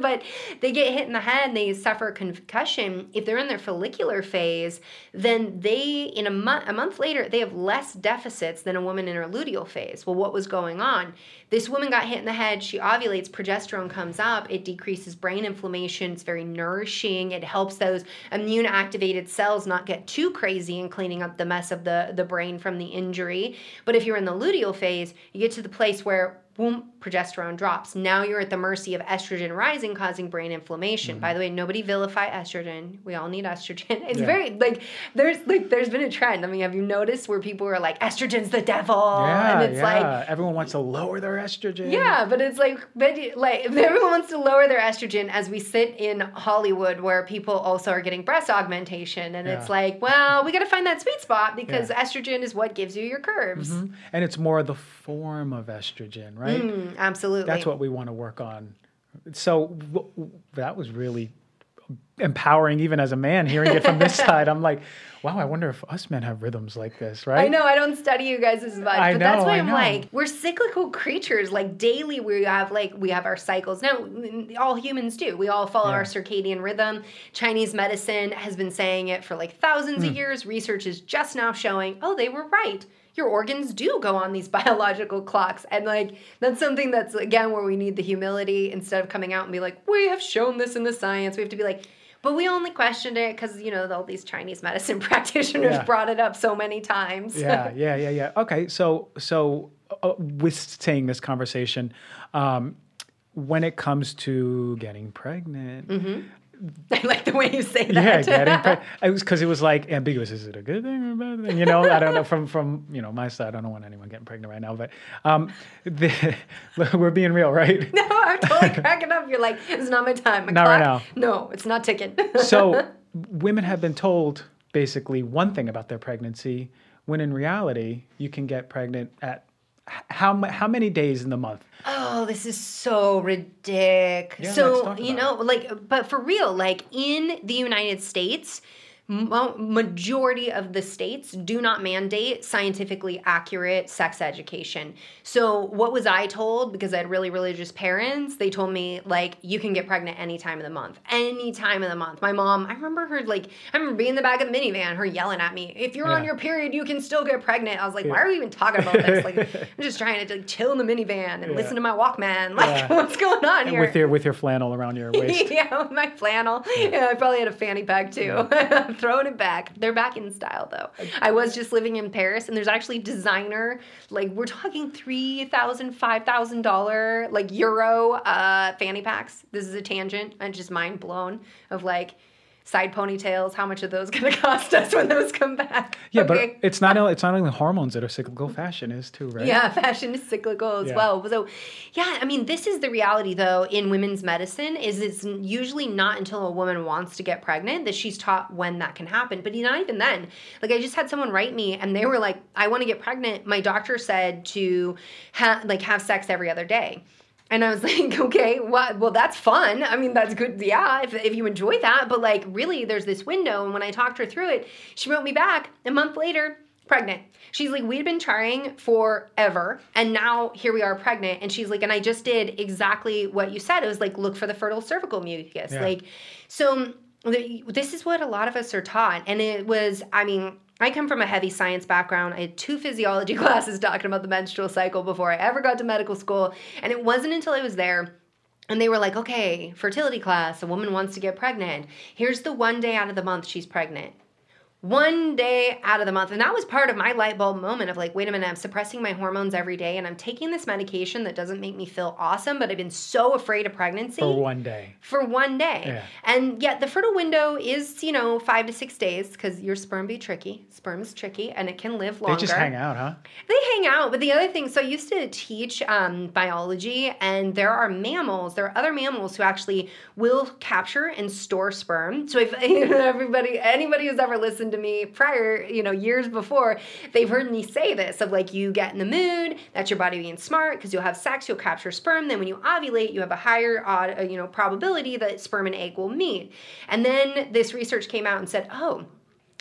but they get hit in the head, they suffer concussion. If they're in their follicular phase, then they in a month a month later they have less deficits than a woman in her luteal phase. Well, what was going on? This woman got hit in the head. She ovulates, progesterone comes up. It decreases brain inflammation. It's very nourishing. It helps those immune activated cells not get too crazy in cleaning up the mess of the, the brain from the injury. But if you're in the luteal phase, you get to the place where boom, progesterone drops. Now you're at the mercy of estrogen rising, causing brain inflammation. Mm-hmm. By the way, nobody vilify estrogen. We all need estrogen. It's yeah. very like there's like there's been a trend. I mean, have you noticed where people are like estrogen's the devil? Yeah, and it's yeah. like everyone wants to lower their estrogen. Yeah, but it's like but like everyone wants to lower their estrogen as we sit in Hollywood where people also are getting breast augmentation and yeah. it's like, well, we got to find that sweet spot because estrogen is what gives you your curves. Mm-hmm. And it's more the form of estrogen, right? Mm, absolutely. That's what we want to work on. So w- that was really empowering, even as a man, hearing it from this side. I'm like, wow, I wonder if us men have rhythms like this, right? I know I don't study you guys as much, I but know, that's why I I'm know. like, we're cyclical creatures. Like daily, we have like we have our cycles. Now, all humans do. We all follow yeah. our circadian rhythm. Chinese medicine has been saying it for like thousands mm. of years. Research is just now showing, oh, they were right your organs do go on these biological clocks. And like that's something that's again where we need the humility instead of coming out and be like, we have shown this in the science. We have to be like, but we only questioned it because you know all these Chinese medicine practitioners yeah. brought it up so many times. yeah, yeah, yeah, yeah. Okay, so so uh, with saying this conversation, um, when it comes to getting pregnant, mm-hmm. I like the way you say that. Yeah, getting pregnant. It was because it was like ambiguous. Is it a good thing or a bad thing? You know, I don't know. From from you know my side, I don't want anyone getting pregnant right now. But um, the, we're being real, right? No, I'm totally cracking up. You're like, it's not my time. My not clock, right now. No, it's not ticking. so women have been told basically one thing about their pregnancy, when in reality you can get pregnant at how how many days in the month? Oh, this is so ridiculous. Yeah, so you know, it. like, but for real, like in the United States, majority of the states do not mandate scientifically accurate sex education. So what was I told? Because I had really religious parents, they told me like you can get pregnant any time of the month, any time of the month. My mom, I remember her like I remember being in the back of the minivan, her yelling at me, "If you're yeah. on your period, you can still get pregnant." I was like, yeah. "Why are we even talking about this? Like I'm just trying to like, chill in the minivan and yeah. listen to my Walkman. Like what's going on and here?" With your with your flannel around your waist. yeah, my flannel. Yeah. I probably had a fanny pack too throwing it back. They're back in style though. I was just living in Paris and there's actually designer, like we're talking three thousand, five thousand dollar like euro uh fanny packs. This is a tangent. I'm just mind blown of like side ponytails. How much are those going to cost us when those come back? Yeah, okay. but it's not it's not only hormones that are cyclical. Fashion is too, right? Yeah, fashion is cyclical as yeah. well. So, yeah, I mean, this is the reality though in women's medicine. Is it's usually not until a woman wants to get pregnant that she's taught when that can happen. But not even then. Like I just had someone write me and they were like, "I want to get pregnant." My doctor said to have like have sex every other day. And I was like, okay, well, well, that's fun. I mean, that's good. Yeah, if, if you enjoy that. But like, really, there's this window. And when I talked her through it, she wrote me back a month later, pregnant. She's like, we'd been trying forever. And now here we are pregnant. And she's like, and I just did exactly what you said. It was like, look for the fertile cervical mucus. Yeah. Like, so this is what a lot of us are taught. And it was, I mean, I come from a heavy science background. I had two physiology classes talking about the menstrual cycle before I ever got to medical school. And it wasn't until I was there and they were like, okay, fertility class, a woman wants to get pregnant. Here's the one day out of the month she's pregnant. One day out of the month. And that was part of my light bulb moment of like, wait a minute, I'm suppressing my hormones every day and I'm taking this medication that doesn't make me feel awesome, but I've been so afraid of pregnancy. For one day. For one day. Yeah. And yet the fertile window is, you know, five to six days because your sperm be tricky. Sperm is tricky and it can live longer. They just hang out, huh? They hang out. But the other thing, so I used to teach um, biology and there are mammals, there are other mammals who actually will capture and store sperm. So if everybody, anybody who's ever listened to me prior, you know, years before, they've heard me say this of like you get in the mood, that's your body being smart because you'll have sex, you'll capture sperm. Then when you ovulate, you have a higher, odd, uh, you know, probability that sperm and egg will meet. And then this research came out and said, oh,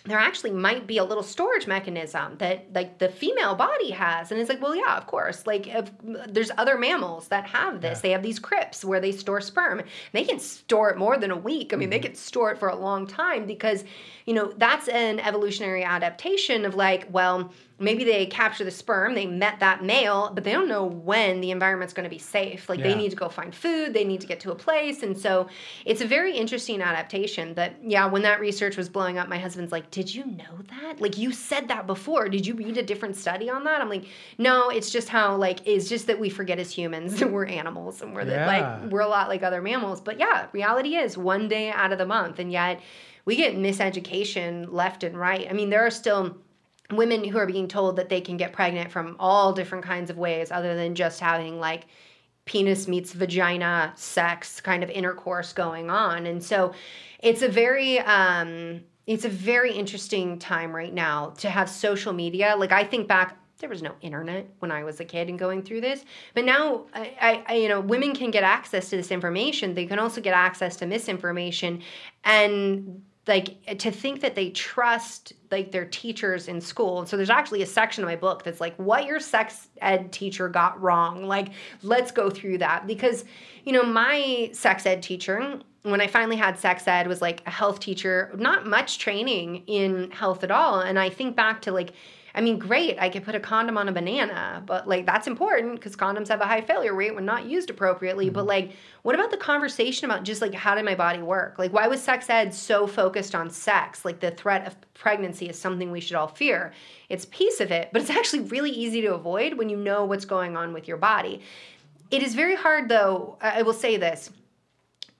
there actually might be a little storage mechanism that like the female body has. And it's like well yeah of course. Like if, there's other mammals that have this. Yeah. they have these crypts where they store sperm. They can store it more than a week. I mean mm-hmm. they can store it for a long time because you know that's an evolutionary adaptation of like well maybe they capture the sperm, they met that male, but they don't know when the environment's going to be safe. Like yeah. they need to go find food, they need to get to a place. And so it's a very interesting adaptation that, yeah, when that research was blowing up, my husband's like, Did you know that? Like you said that before. Did you read a different study on that? I'm like, No, it's just how, like, it's just that we forget as humans that we're animals and we're yeah. the, like, we're a lot like other mammals. But yeah, reality is one day out of the month. And yet we get miseducation left and right. I mean, there are still women who are being told that they can get pregnant from all different kinds of ways other than just having like penis meets vagina sex kind of intercourse going on and so it's a very um it's a very interesting time right now to have social media like i think back there was no internet when I was a kid and going through this. But now, I, I, you know, women can get access to this information. They can also get access to misinformation, and like to think that they trust like their teachers in school. And so there's actually a section of my book that's like what your sex ed teacher got wrong. Like let's go through that because you know my sex ed teacher when I finally had sex ed was like a health teacher, not much training in health at all. And I think back to like I mean, great, I could put a condom on a banana, but like that's important because condoms have a high failure rate when not used appropriately. Mm-hmm. But like, what about the conversation about just like how did my body work? Like, why was sex ed so focused on sex? Like, the threat of pregnancy is something we should all fear. It's piece of it, but it's actually really easy to avoid when you know what's going on with your body. It is very hard, though, I will say this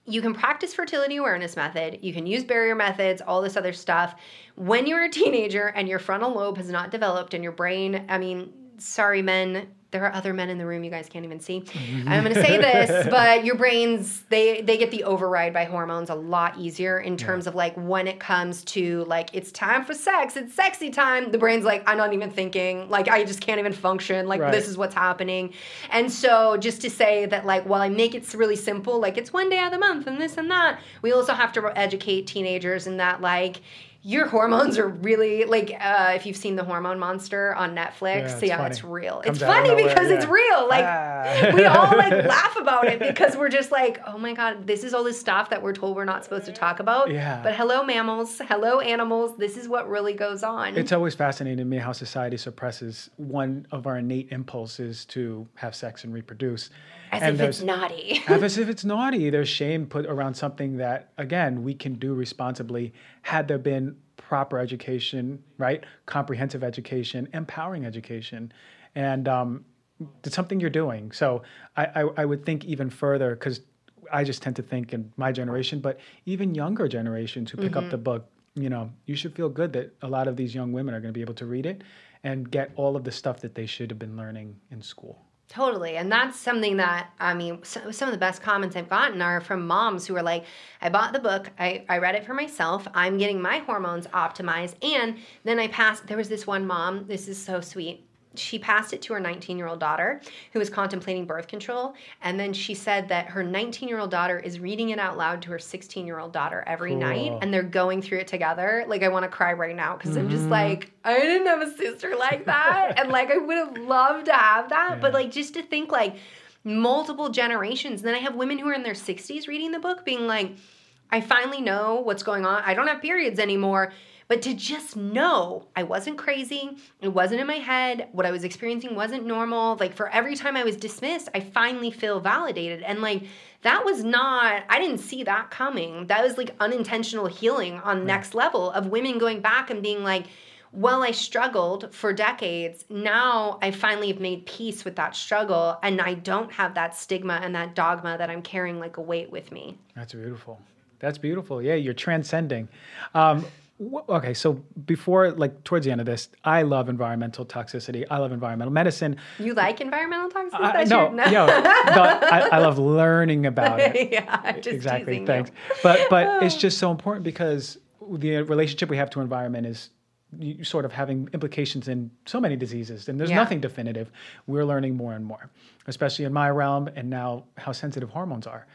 you can practice fertility awareness method, you can use barrier methods, all this other stuff. When you're a teenager and your frontal lobe has not developed and your brain, I mean, sorry men, there are other men in the room you guys can't even see. Mm-hmm. I'm going to say this, but your brains they they get the override by hormones a lot easier in terms yeah. of like when it comes to like it's time for sex, it's sexy time. The brain's like I'm not even thinking, like I just can't even function. Like right. this is what's happening. And so just to say that like while I make it really simple, like it's one day out of the month and this and that, we also have to educate teenagers in that like your hormones are really like uh, if you've seen the hormone monster on netflix yeah, it's, yeah, it's real. Comes it's funny because yeah. it's real like ah. we all like laugh about it because we're just like oh my god this is all this stuff that we're told we're not supposed to talk about. Yeah. But hello mammals. Hello animals. This is what really goes on. It's always fascinating to me how society suppresses one of our innate impulses to have sex and reproduce as and if it's naughty. as if it's naughty. There's shame put around something that, again, we can do responsibly had there been proper education, right? Comprehensive education, empowering education. And um, it's something you're doing. So I, I, I would think even further, because I just tend to think in my generation, but even younger generations who pick mm-hmm. up the book, you know, you should feel good that a lot of these young women are going to be able to read it and get all of the stuff that they should have been learning in school. Totally. And that's something that, I mean, so, some of the best comments I've gotten are from moms who are like, I bought the book, I, I read it for myself, I'm getting my hormones optimized. And then I passed, there was this one mom, this is so sweet she passed it to her 19 year old daughter who was contemplating birth control. And then she said that her 19 year old daughter is reading it out loud to her 16 year old daughter every cool. night and they're going through it together. Like, I want to cry right now because mm-hmm. I'm just mm-hmm. like, I didn't have a sister like that. and like, I would have loved to have that. Yeah. But like, just to think like multiple generations. And then I have women who are in their 60s reading the book being like, I finally know what's going on. I don't have periods anymore but to just know I wasn't crazy, it wasn't in my head, what I was experiencing wasn't normal. Like for every time I was dismissed, I finally feel validated. And like that was not, I didn't see that coming. That was like unintentional healing on next level of women going back and being like, well, I struggled for decades. Now I finally have made peace with that struggle and I don't have that stigma and that dogma that I'm carrying like a weight with me. That's beautiful. That's beautiful. Yeah, you're transcending. Um, okay so before like towards the end of this i love environmental toxicity. I love environmental medicine. You like environmental toxicity? Uh, no, no. Yo, I, I, love learning about it. Yeah exactly thanks you. but but it's just so important because the relationship we have to environment is sort of having implications in so many diseases and there's yeah. nothing definitive. We're learning more and more especially in my realm and now how sensitive hormones are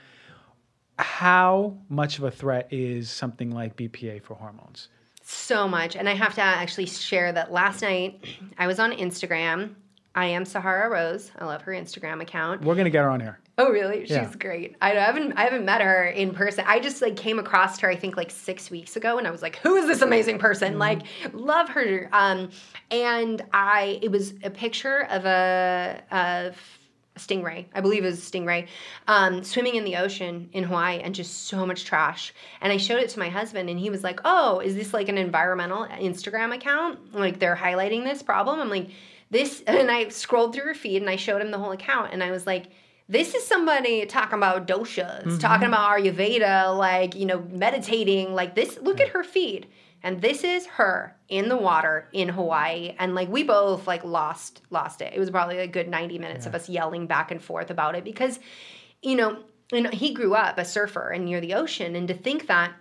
how much of a threat is something like bpa for hormones so much. And I have to actually share that last night I was on Instagram. I am Sahara Rose. I love her Instagram account. We're gonna get her on here. Oh really? She's yeah. great. I haven't I haven't met her in person. I just like came across her I think like six weeks ago and I was like, who is this amazing person? Mm-hmm. Like love her. Um, and I it was a picture of a of stingray, I believe it was a stingray, um, swimming in the ocean in Hawaii and just so much trash. And I showed it to my husband and he was like, Oh, is this like an environmental Instagram account? Like they're highlighting this problem? I'm like, this, and I scrolled through her feed and I showed him the whole account and I was like, this is somebody talking about doshas, mm-hmm. talking about Ayurveda, like, you know, meditating, like this. Look at her feed and this is her in the water in Hawaii and like we both like lost lost it. It was probably a good 90 minutes yeah. of us yelling back and forth about it because you know, and he grew up a surfer and near the ocean and to think that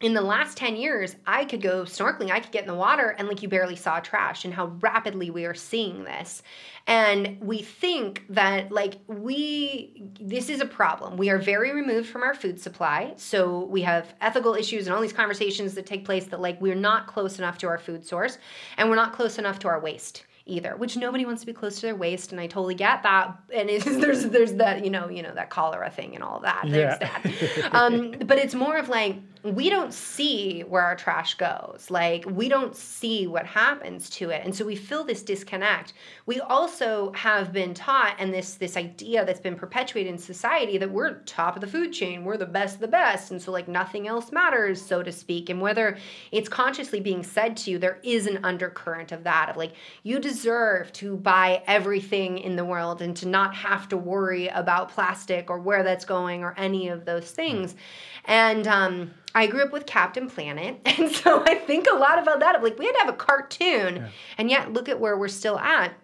in the last 10 years, I could go snorkeling, I could get in the water, and like you barely saw trash, and how rapidly we are seeing this. And we think that, like, we, this is a problem. We are very removed from our food supply. So we have ethical issues and all these conversations that take place that, like, we're not close enough to our food source, and we're not close enough to our waste either, which nobody wants to be close to their waste, and I totally get that. And it's, there's there's that you know you know that cholera thing and all that. Yeah. that. um, but it's more of like we don't see where our trash goes. Like we don't see what happens to it. And so we feel this disconnect. We also have been taught and this this idea that's been perpetuated in society that we're top of the food chain, we're the best of the best. And so like nothing else matters, so to speak. And whether it's consciously being said to you, there is an undercurrent of that of like you deserve to buy everything in the world and to not have to worry about plastic or where that's going or any of those things. And um I grew up with Captain Planet, and so I think a lot about that. Of like, we had to have a cartoon, yeah. and yet look at where we're still at.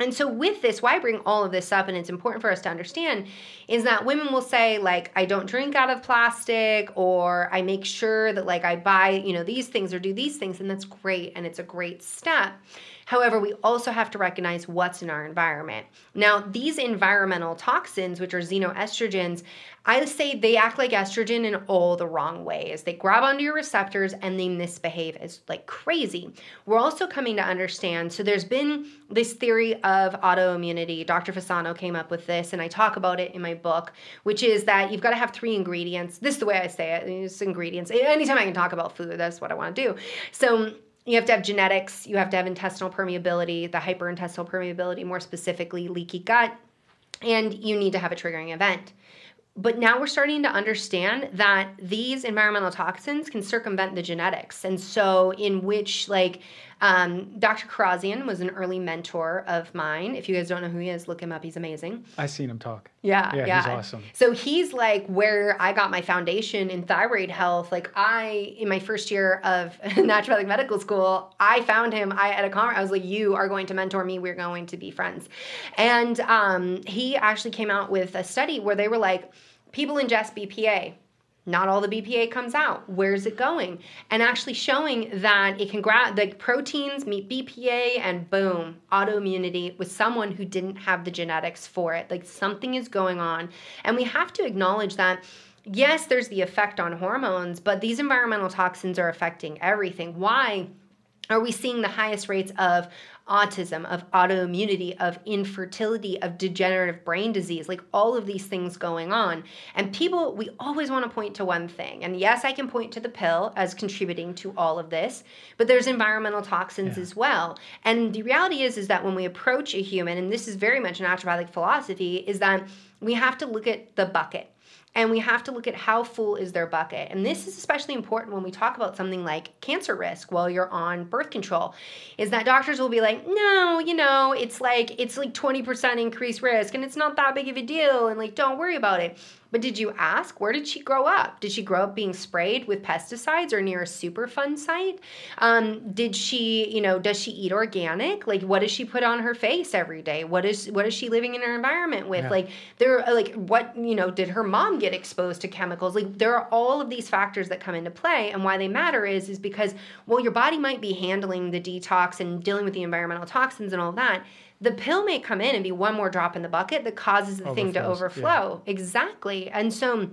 And so, with this, why I bring all of this up, and it's important for us to understand, is that women will say, like, I don't drink out of plastic, or I make sure that, like, I buy, you know, these things or do these things, and that's great, and it's a great step. However, we also have to recognize what's in our environment. Now, these environmental toxins, which are xenoestrogens, I say they act like estrogen in all the wrong ways. They grab onto your receptors and they misbehave as like crazy. We're also coming to understand so there's been this theory of autoimmunity. Dr. Fasano came up with this, and I talk about it in my book, which is that you've got to have three ingredients. This is the way I say it. It's ingredients. Anytime I can talk about food, that's what I want to do. So you have to have genetics, you have to have intestinal permeability, the hyperintestinal permeability, more specifically, leaky gut, and you need to have a triggering event. But now we're starting to understand that these environmental toxins can circumvent the genetics. And so, in which, like, um, Dr. Kharrazian was an early mentor of mine. If you guys don't know who he is, look him up. He's amazing. I've seen him talk. Yeah, yeah, yeah. he's awesome. So he's like where I got my foundation in thyroid health. Like I, in my first year of naturopathic medical school, I found him. I at a conference. I was like, "You are going to mentor me. We're going to be friends." And um, he actually came out with a study where they were like people ingest BPA. Not all the BPA comes out. Where's it going? And actually showing that it can grab the proteins meet BPA and boom, autoimmunity with someone who didn't have the genetics for it. Like something is going on. And we have to acknowledge that yes, there's the effect on hormones, but these environmental toxins are affecting everything. Why? are we seeing the highest rates of autism, of autoimmunity, of infertility, of degenerative brain disease, like all of these things going on. And people, we always want to point to one thing. And yes, I can point to the pill as contributing to all of this, but there's environmental toxins yeah. as well. And the reality is, is that when we approach a human, and this is very much an naturopathic philosophy, is that we have to look at the bucket and we have to look at how full is their bucket. And this is especially important when we talk about something like cancer risk while you're on birth control. Is that doctors will be like, "No, you know, it's like it's like 20% increased risk and it's not that big of a deal and like don't worry about it." But did you ask where did she grow up? Did she grow up being sprayed with pesticides or near a Superfund site? Um, did she, you know, does she eat organic? Like, what does she put on her face every day? What is what is she living in her environment with? Yeah. Like, there, like, what you know, did her mom get exposed to chemicals? Like, there are all of these factors that come into play, and why they matter is is because well, your body might be handling the detox and dealing with the environmental toxins and all that the pill may come in and be one more drop in the bucket that causes the Overflows, thing to overflow. Yeah. Exactly. And so,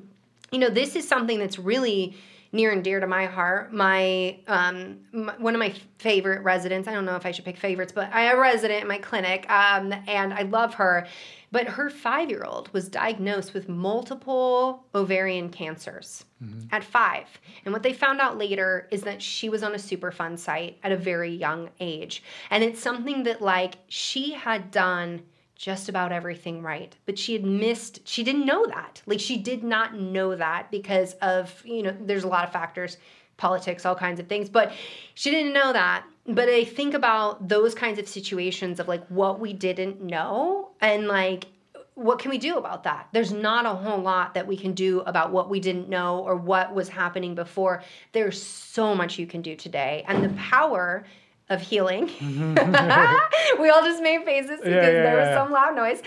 you know, this is something that's really near and dear to my heart. My, um, my, one of my favorite residents. I don't know if I should pick favorites, but I have a resident in my clinic, um, and I love her. But her five year old was diagnosed with multiple ovarian cancers mm-hmm. at five. And what they found out later is that she was on a Superfund site at a very young age. And it's something that, like, she had done just about everything right but she had missed she didn't know that like she did not know that because of you know there's a lot of factors politics all kinds of things but she didn't know that but I think about those kinds of situations of like what we didn't know and like what can we do about that? There's not a whole lot that we can do about what we didn't know or what was happening before. There's so much you can do today. And the power of healing. Mm-hmm. we all just made faces because yeah, yeah, there was yeah. some loud noise.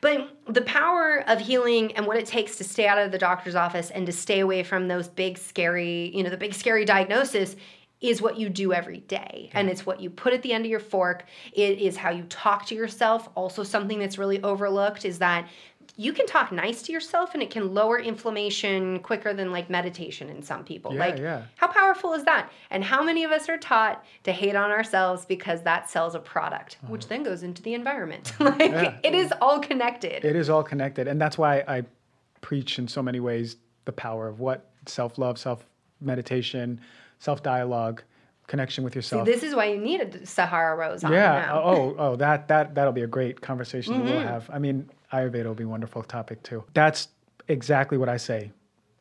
But the power of healing and what it takes to stay out of the doctor's office and to stay away from those big, scary, you know, the big, scary diagnosis is what you do every day and it's what you put at the end of your fork it is how you talk to yourself also something that's really overlooked is that you can talk nice to yourself and it can lower inflammation quicker than like meditation in some people yeah, like yeah. how powerful is that and how many of us are taught to hate on ourselves because that sells a product uh-huh. which then goes into the environment like yeah. it is all connected it is all connected and that's why i preach in so many ways the power of what self-love self meditation self dialogue, connection with yourself. See, this is why you need a Sahara Rose on Yeah. Now. Oh, oh, that that that'll be a great conversation mm-hmm. we'll have. I mean, Ayurveda will be a wonderful topic too. That's exactly what I say.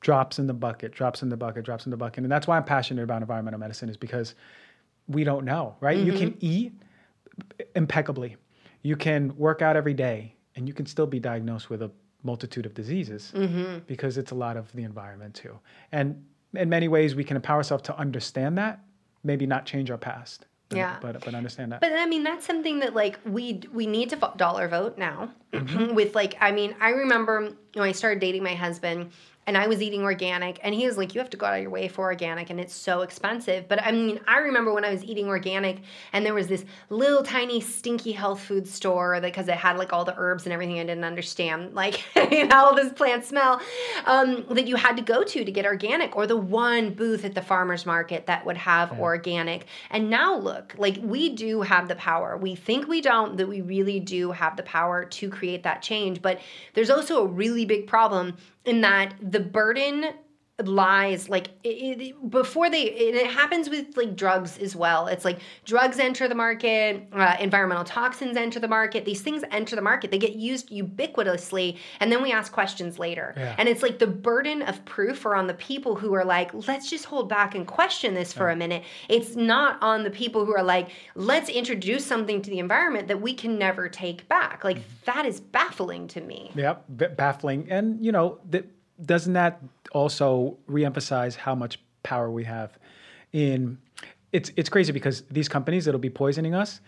Drops in the bucket, drops in the bucket, drops in the bucket. And that's why I'm passionate about environmental medicine is because we don't know, right? Mm-hmm. You can mm-hmm. eat impeccably. You can work out every day and you can still be diagnosed with a multitude of diseases mm-hmm. because it's a lot of the environment too. And in many ways we can empower ourselves to understand that, maybe not change our past. Yeah, but but understand that. But I mean, that's something that like we we need to dollar vote now. Mm-hmm. with like, I mean, I remember when I started dating my husband and I was eating organic, and he was like, "You have to go out of your way for organic, and it's so expensive." But I mean, I remember when I was eating organic, and there was this little tiny stinky health food store because it had like all the herbs and everything I didn't understand, like how all this plant smell, um, that you had to go to to get organic, or the one booth at the farmers market that would have yeah. organic. And now look, like we do have the power. We think we don't, that we really do have the power to create that change. But there's also a really big problem in that the burden lies like it, it, before they it, it, happens with like drugs as well. It's like drugs enter the market uh, environmental toxins enter the market. These things enter the market. They get used ubiquitously and then we ask questions later. Yeah. and it's like the burden of proof are on the people who are like let's just hold back and question this for yeah. a minute. It's not on the people who are like let's introduce something to the environment that we can never take back. Like mm-hmm. that is baffling to me. Yep b- baffling. And you know that doesn't that also reemphasize how much power we have in it's it's crazy because these companies that'll be poisoning us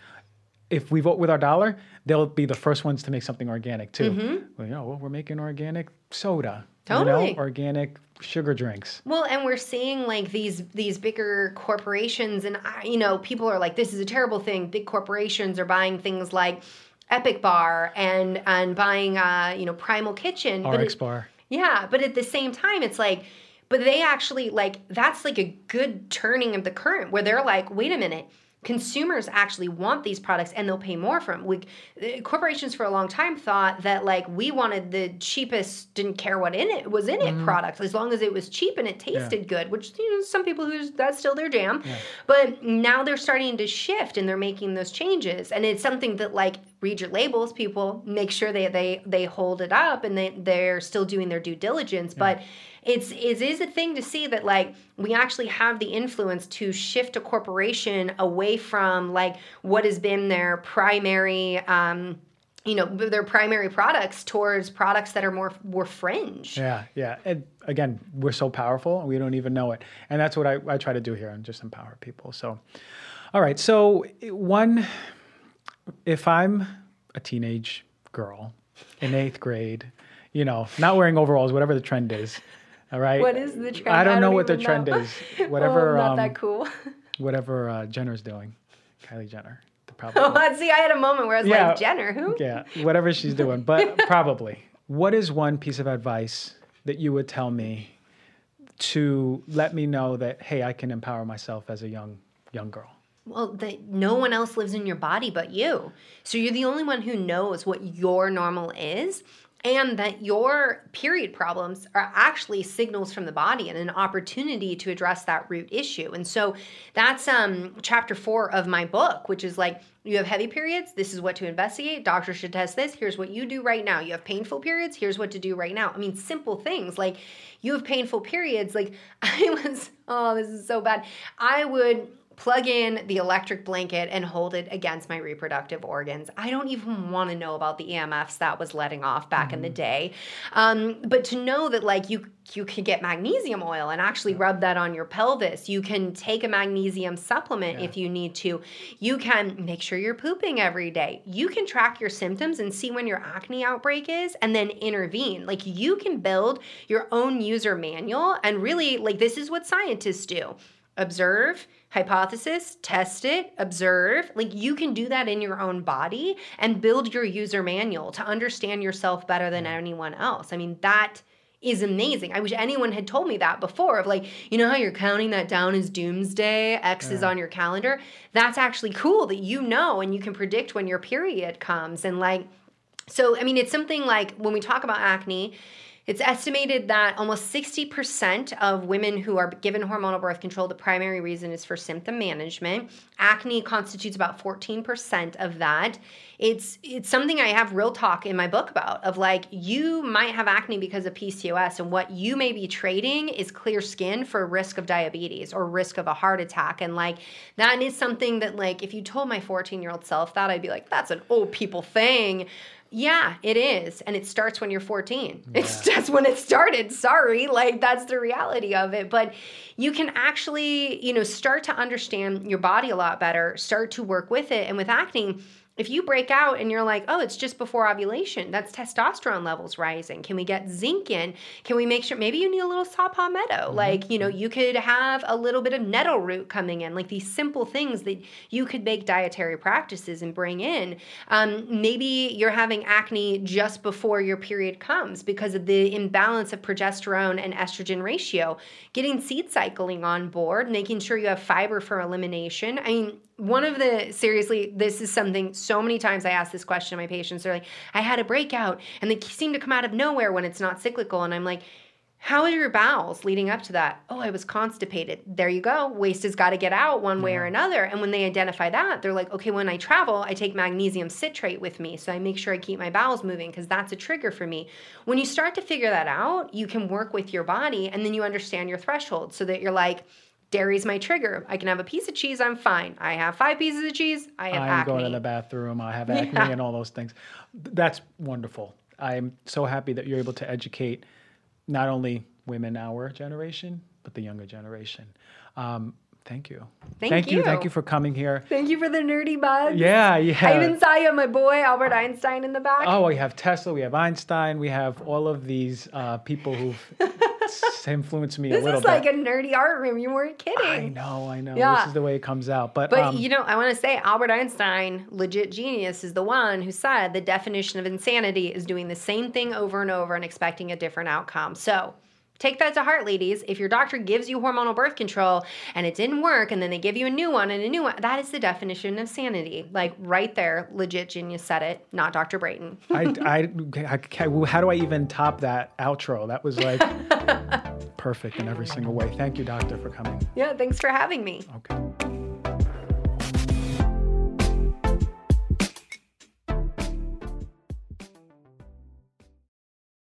if we vote with our dollar they'll be the first ones to make something organic too. Mm-hmm. well, you know well, we're making organic soda totally you know, organic sugar drinks. Well and we're seeing like these these bigger corporations and you know people are like this is a terrible thing. Big corporations are buying things like epic bar and and buying uh you know primal kitchen RX it, bar yeah, but at the same time, it's like, but they actually like that's like a good turning of the current where they're like, wait a minute, consumers actually want these products and they'll pay more for them. We, uh, corporations for a long time thought that like we wanted the cheapest, didn't care what in it was in it mm. product as long as it was cheap and it tasted yeah. good. Which you know some people who that's still their jam, yeah. but now they're starting to shift and they're making those changes. And it's something that like read your labels, people make sure they they they hold it up and they they're still doing their due diligence, yeah. but it's it is a thing to see that like we actually have the influence to shift a corporation away from like what has been their primary um, you know their primary products towards products that are more more fringe. Yeah yeah. And again we're so powerful and we don't even know it. And that's what I, I try to do here and just empower people. So all right. So one if i'm a teenage girl in eighth grade you know not wearing overalls whatever the trend is all right. What is the trend? I don't, I don't know what the trend know. is. Whatever. oh, not um, that cool. whatever uh, Jenner's doing, Kylie Jenner. Probably. Oh, see, I had a moment where I was yeah, like, Jenner, who? Yeah, whatever she's doing, but probably. What is one piece of advice that you would tell me to let me know that hey, I can empower myself as a young young girl? Well, that no one else lives in your body but you. So you're the only one who knows what your normal is and that your period problems are actually signals from the body and an opportunity to address that root issue. And so that's um chapter 4 of my book, which is like you have heavy periods, this is what to investigate. Doctor should test this. Here's what you do right now. You have painful periods, here's what to do right now. I mean, simple things like you have painful periods. Like I was, oh, this is so bad. I would plug in the electric blanket and hold it against my reproductive organs. I don't even want to know about the EMFs that was letting off back mm-hmm. in the mm-hmm. day. Um, but to know that like you you can get magnesium oil and actually rub that on your pelvis. You can take a magnesium supplement yeah. if you need to. You can make sure you're pooping every day. You can track your symptoms and see when your acne outbreak is and then intervene. Like you can build your own user manual and really like this is what scientists do. Observe, hypothesis, test it, observe. Like you can do that in your own body and build your user manual to understand yourself better than anyone else. I mean, that is amazing. I wish anyone had told me that before of like, you know how you're counting that down as doomsday, X yeah. is on your calendar? That's actually cool that you know and you can predict when your period comes and like so I mean it's something like when we talk about acne, it's estimated that almost 60% of women who are given hormonal birth control, the primary reason is for symptom management. Acne constitutes about 14% of that. It's it's something I have real talk in my book about of like you might have acne because of PCOS and what you may be trading is clear skin for risk of diabetes or risk of a heart attack and like that is something that like if you told my 14-year-old self that I'd be like that's an old people thing yeah, it is. And it starts when you're 14. Yeah. It's just when it started. Sorry. Like that's the reality of it. But you can actually, you know, start to understand your body a lot better, start to work with it. And with acne, if you break out and you're like, oh, it's just before ovulation, that's testosterone levels rising. Can we get zinc in? Can we make sure maybe you need a little saw palmetto? Mm-hmm. Like, you know, you could have a little bit of nettle root coming in, like these simple things that you could make dietary practices and bring in. Um, maybe you're having acne just before your period comes because of the imbalance of progesterone and estrogen ratio. Getting seed cycling on board, making sure you have fiber for elimination. I mean, one of the seriously this is something so many times i ask this question to my patients. They're like i had a breakout and they seem to come out of nowhere when it's not cyclical and i'm like how are your bowels leading up to that? Oh i was constipated. There you go. Waste has got to get out one way yeah. or another and when they identify that they're like okay when i travel i take magnesium citrate with me so i make sure i keep my bowels moving because that's a trigger for me. When you start to figure that out you can work with your body and then you understand your threshold so that you're like Dairy's my trigger. I can have a piece of cheese, I'm fine. I have five pieces of cheese, I have I'm acne. going to the bathroom, I have acne yeah. and all those things. That's wonderful. I'm so happy that you're able to educate not only women our generation, but the younger generation. Um, Thank you. Thank, Thank you. you. Thank you for coming here. Thank you for the nerdy bugs. Yeah, yeah. I even saw you, my boy Albert Einstein, in the back. Oh, we have Tesla, we have Einstein, we have all of these uh, people who've influenced me this a little bit. This is like a nerdy art room. You weren't kidding. I know, I know. Yeah. This is the way it comes out. But but um, you know, I want to say Albert Einstein, legit genius, is the one who said the definition of insanity is doing the same thing over and over and expecting a different outcome. So Take that to heart, ladies. If your doctor gives you hormonal birth control and it didn't work, and then they give you a new one and a new one, that is the definition of sanity. Like right there, legit genius said it, not Dr. Brighten. I, I, I, how do I even top that outro? That was like perfect in every single way. Thank you, doctor, for coming. Yeah, thanks for having me. Okay.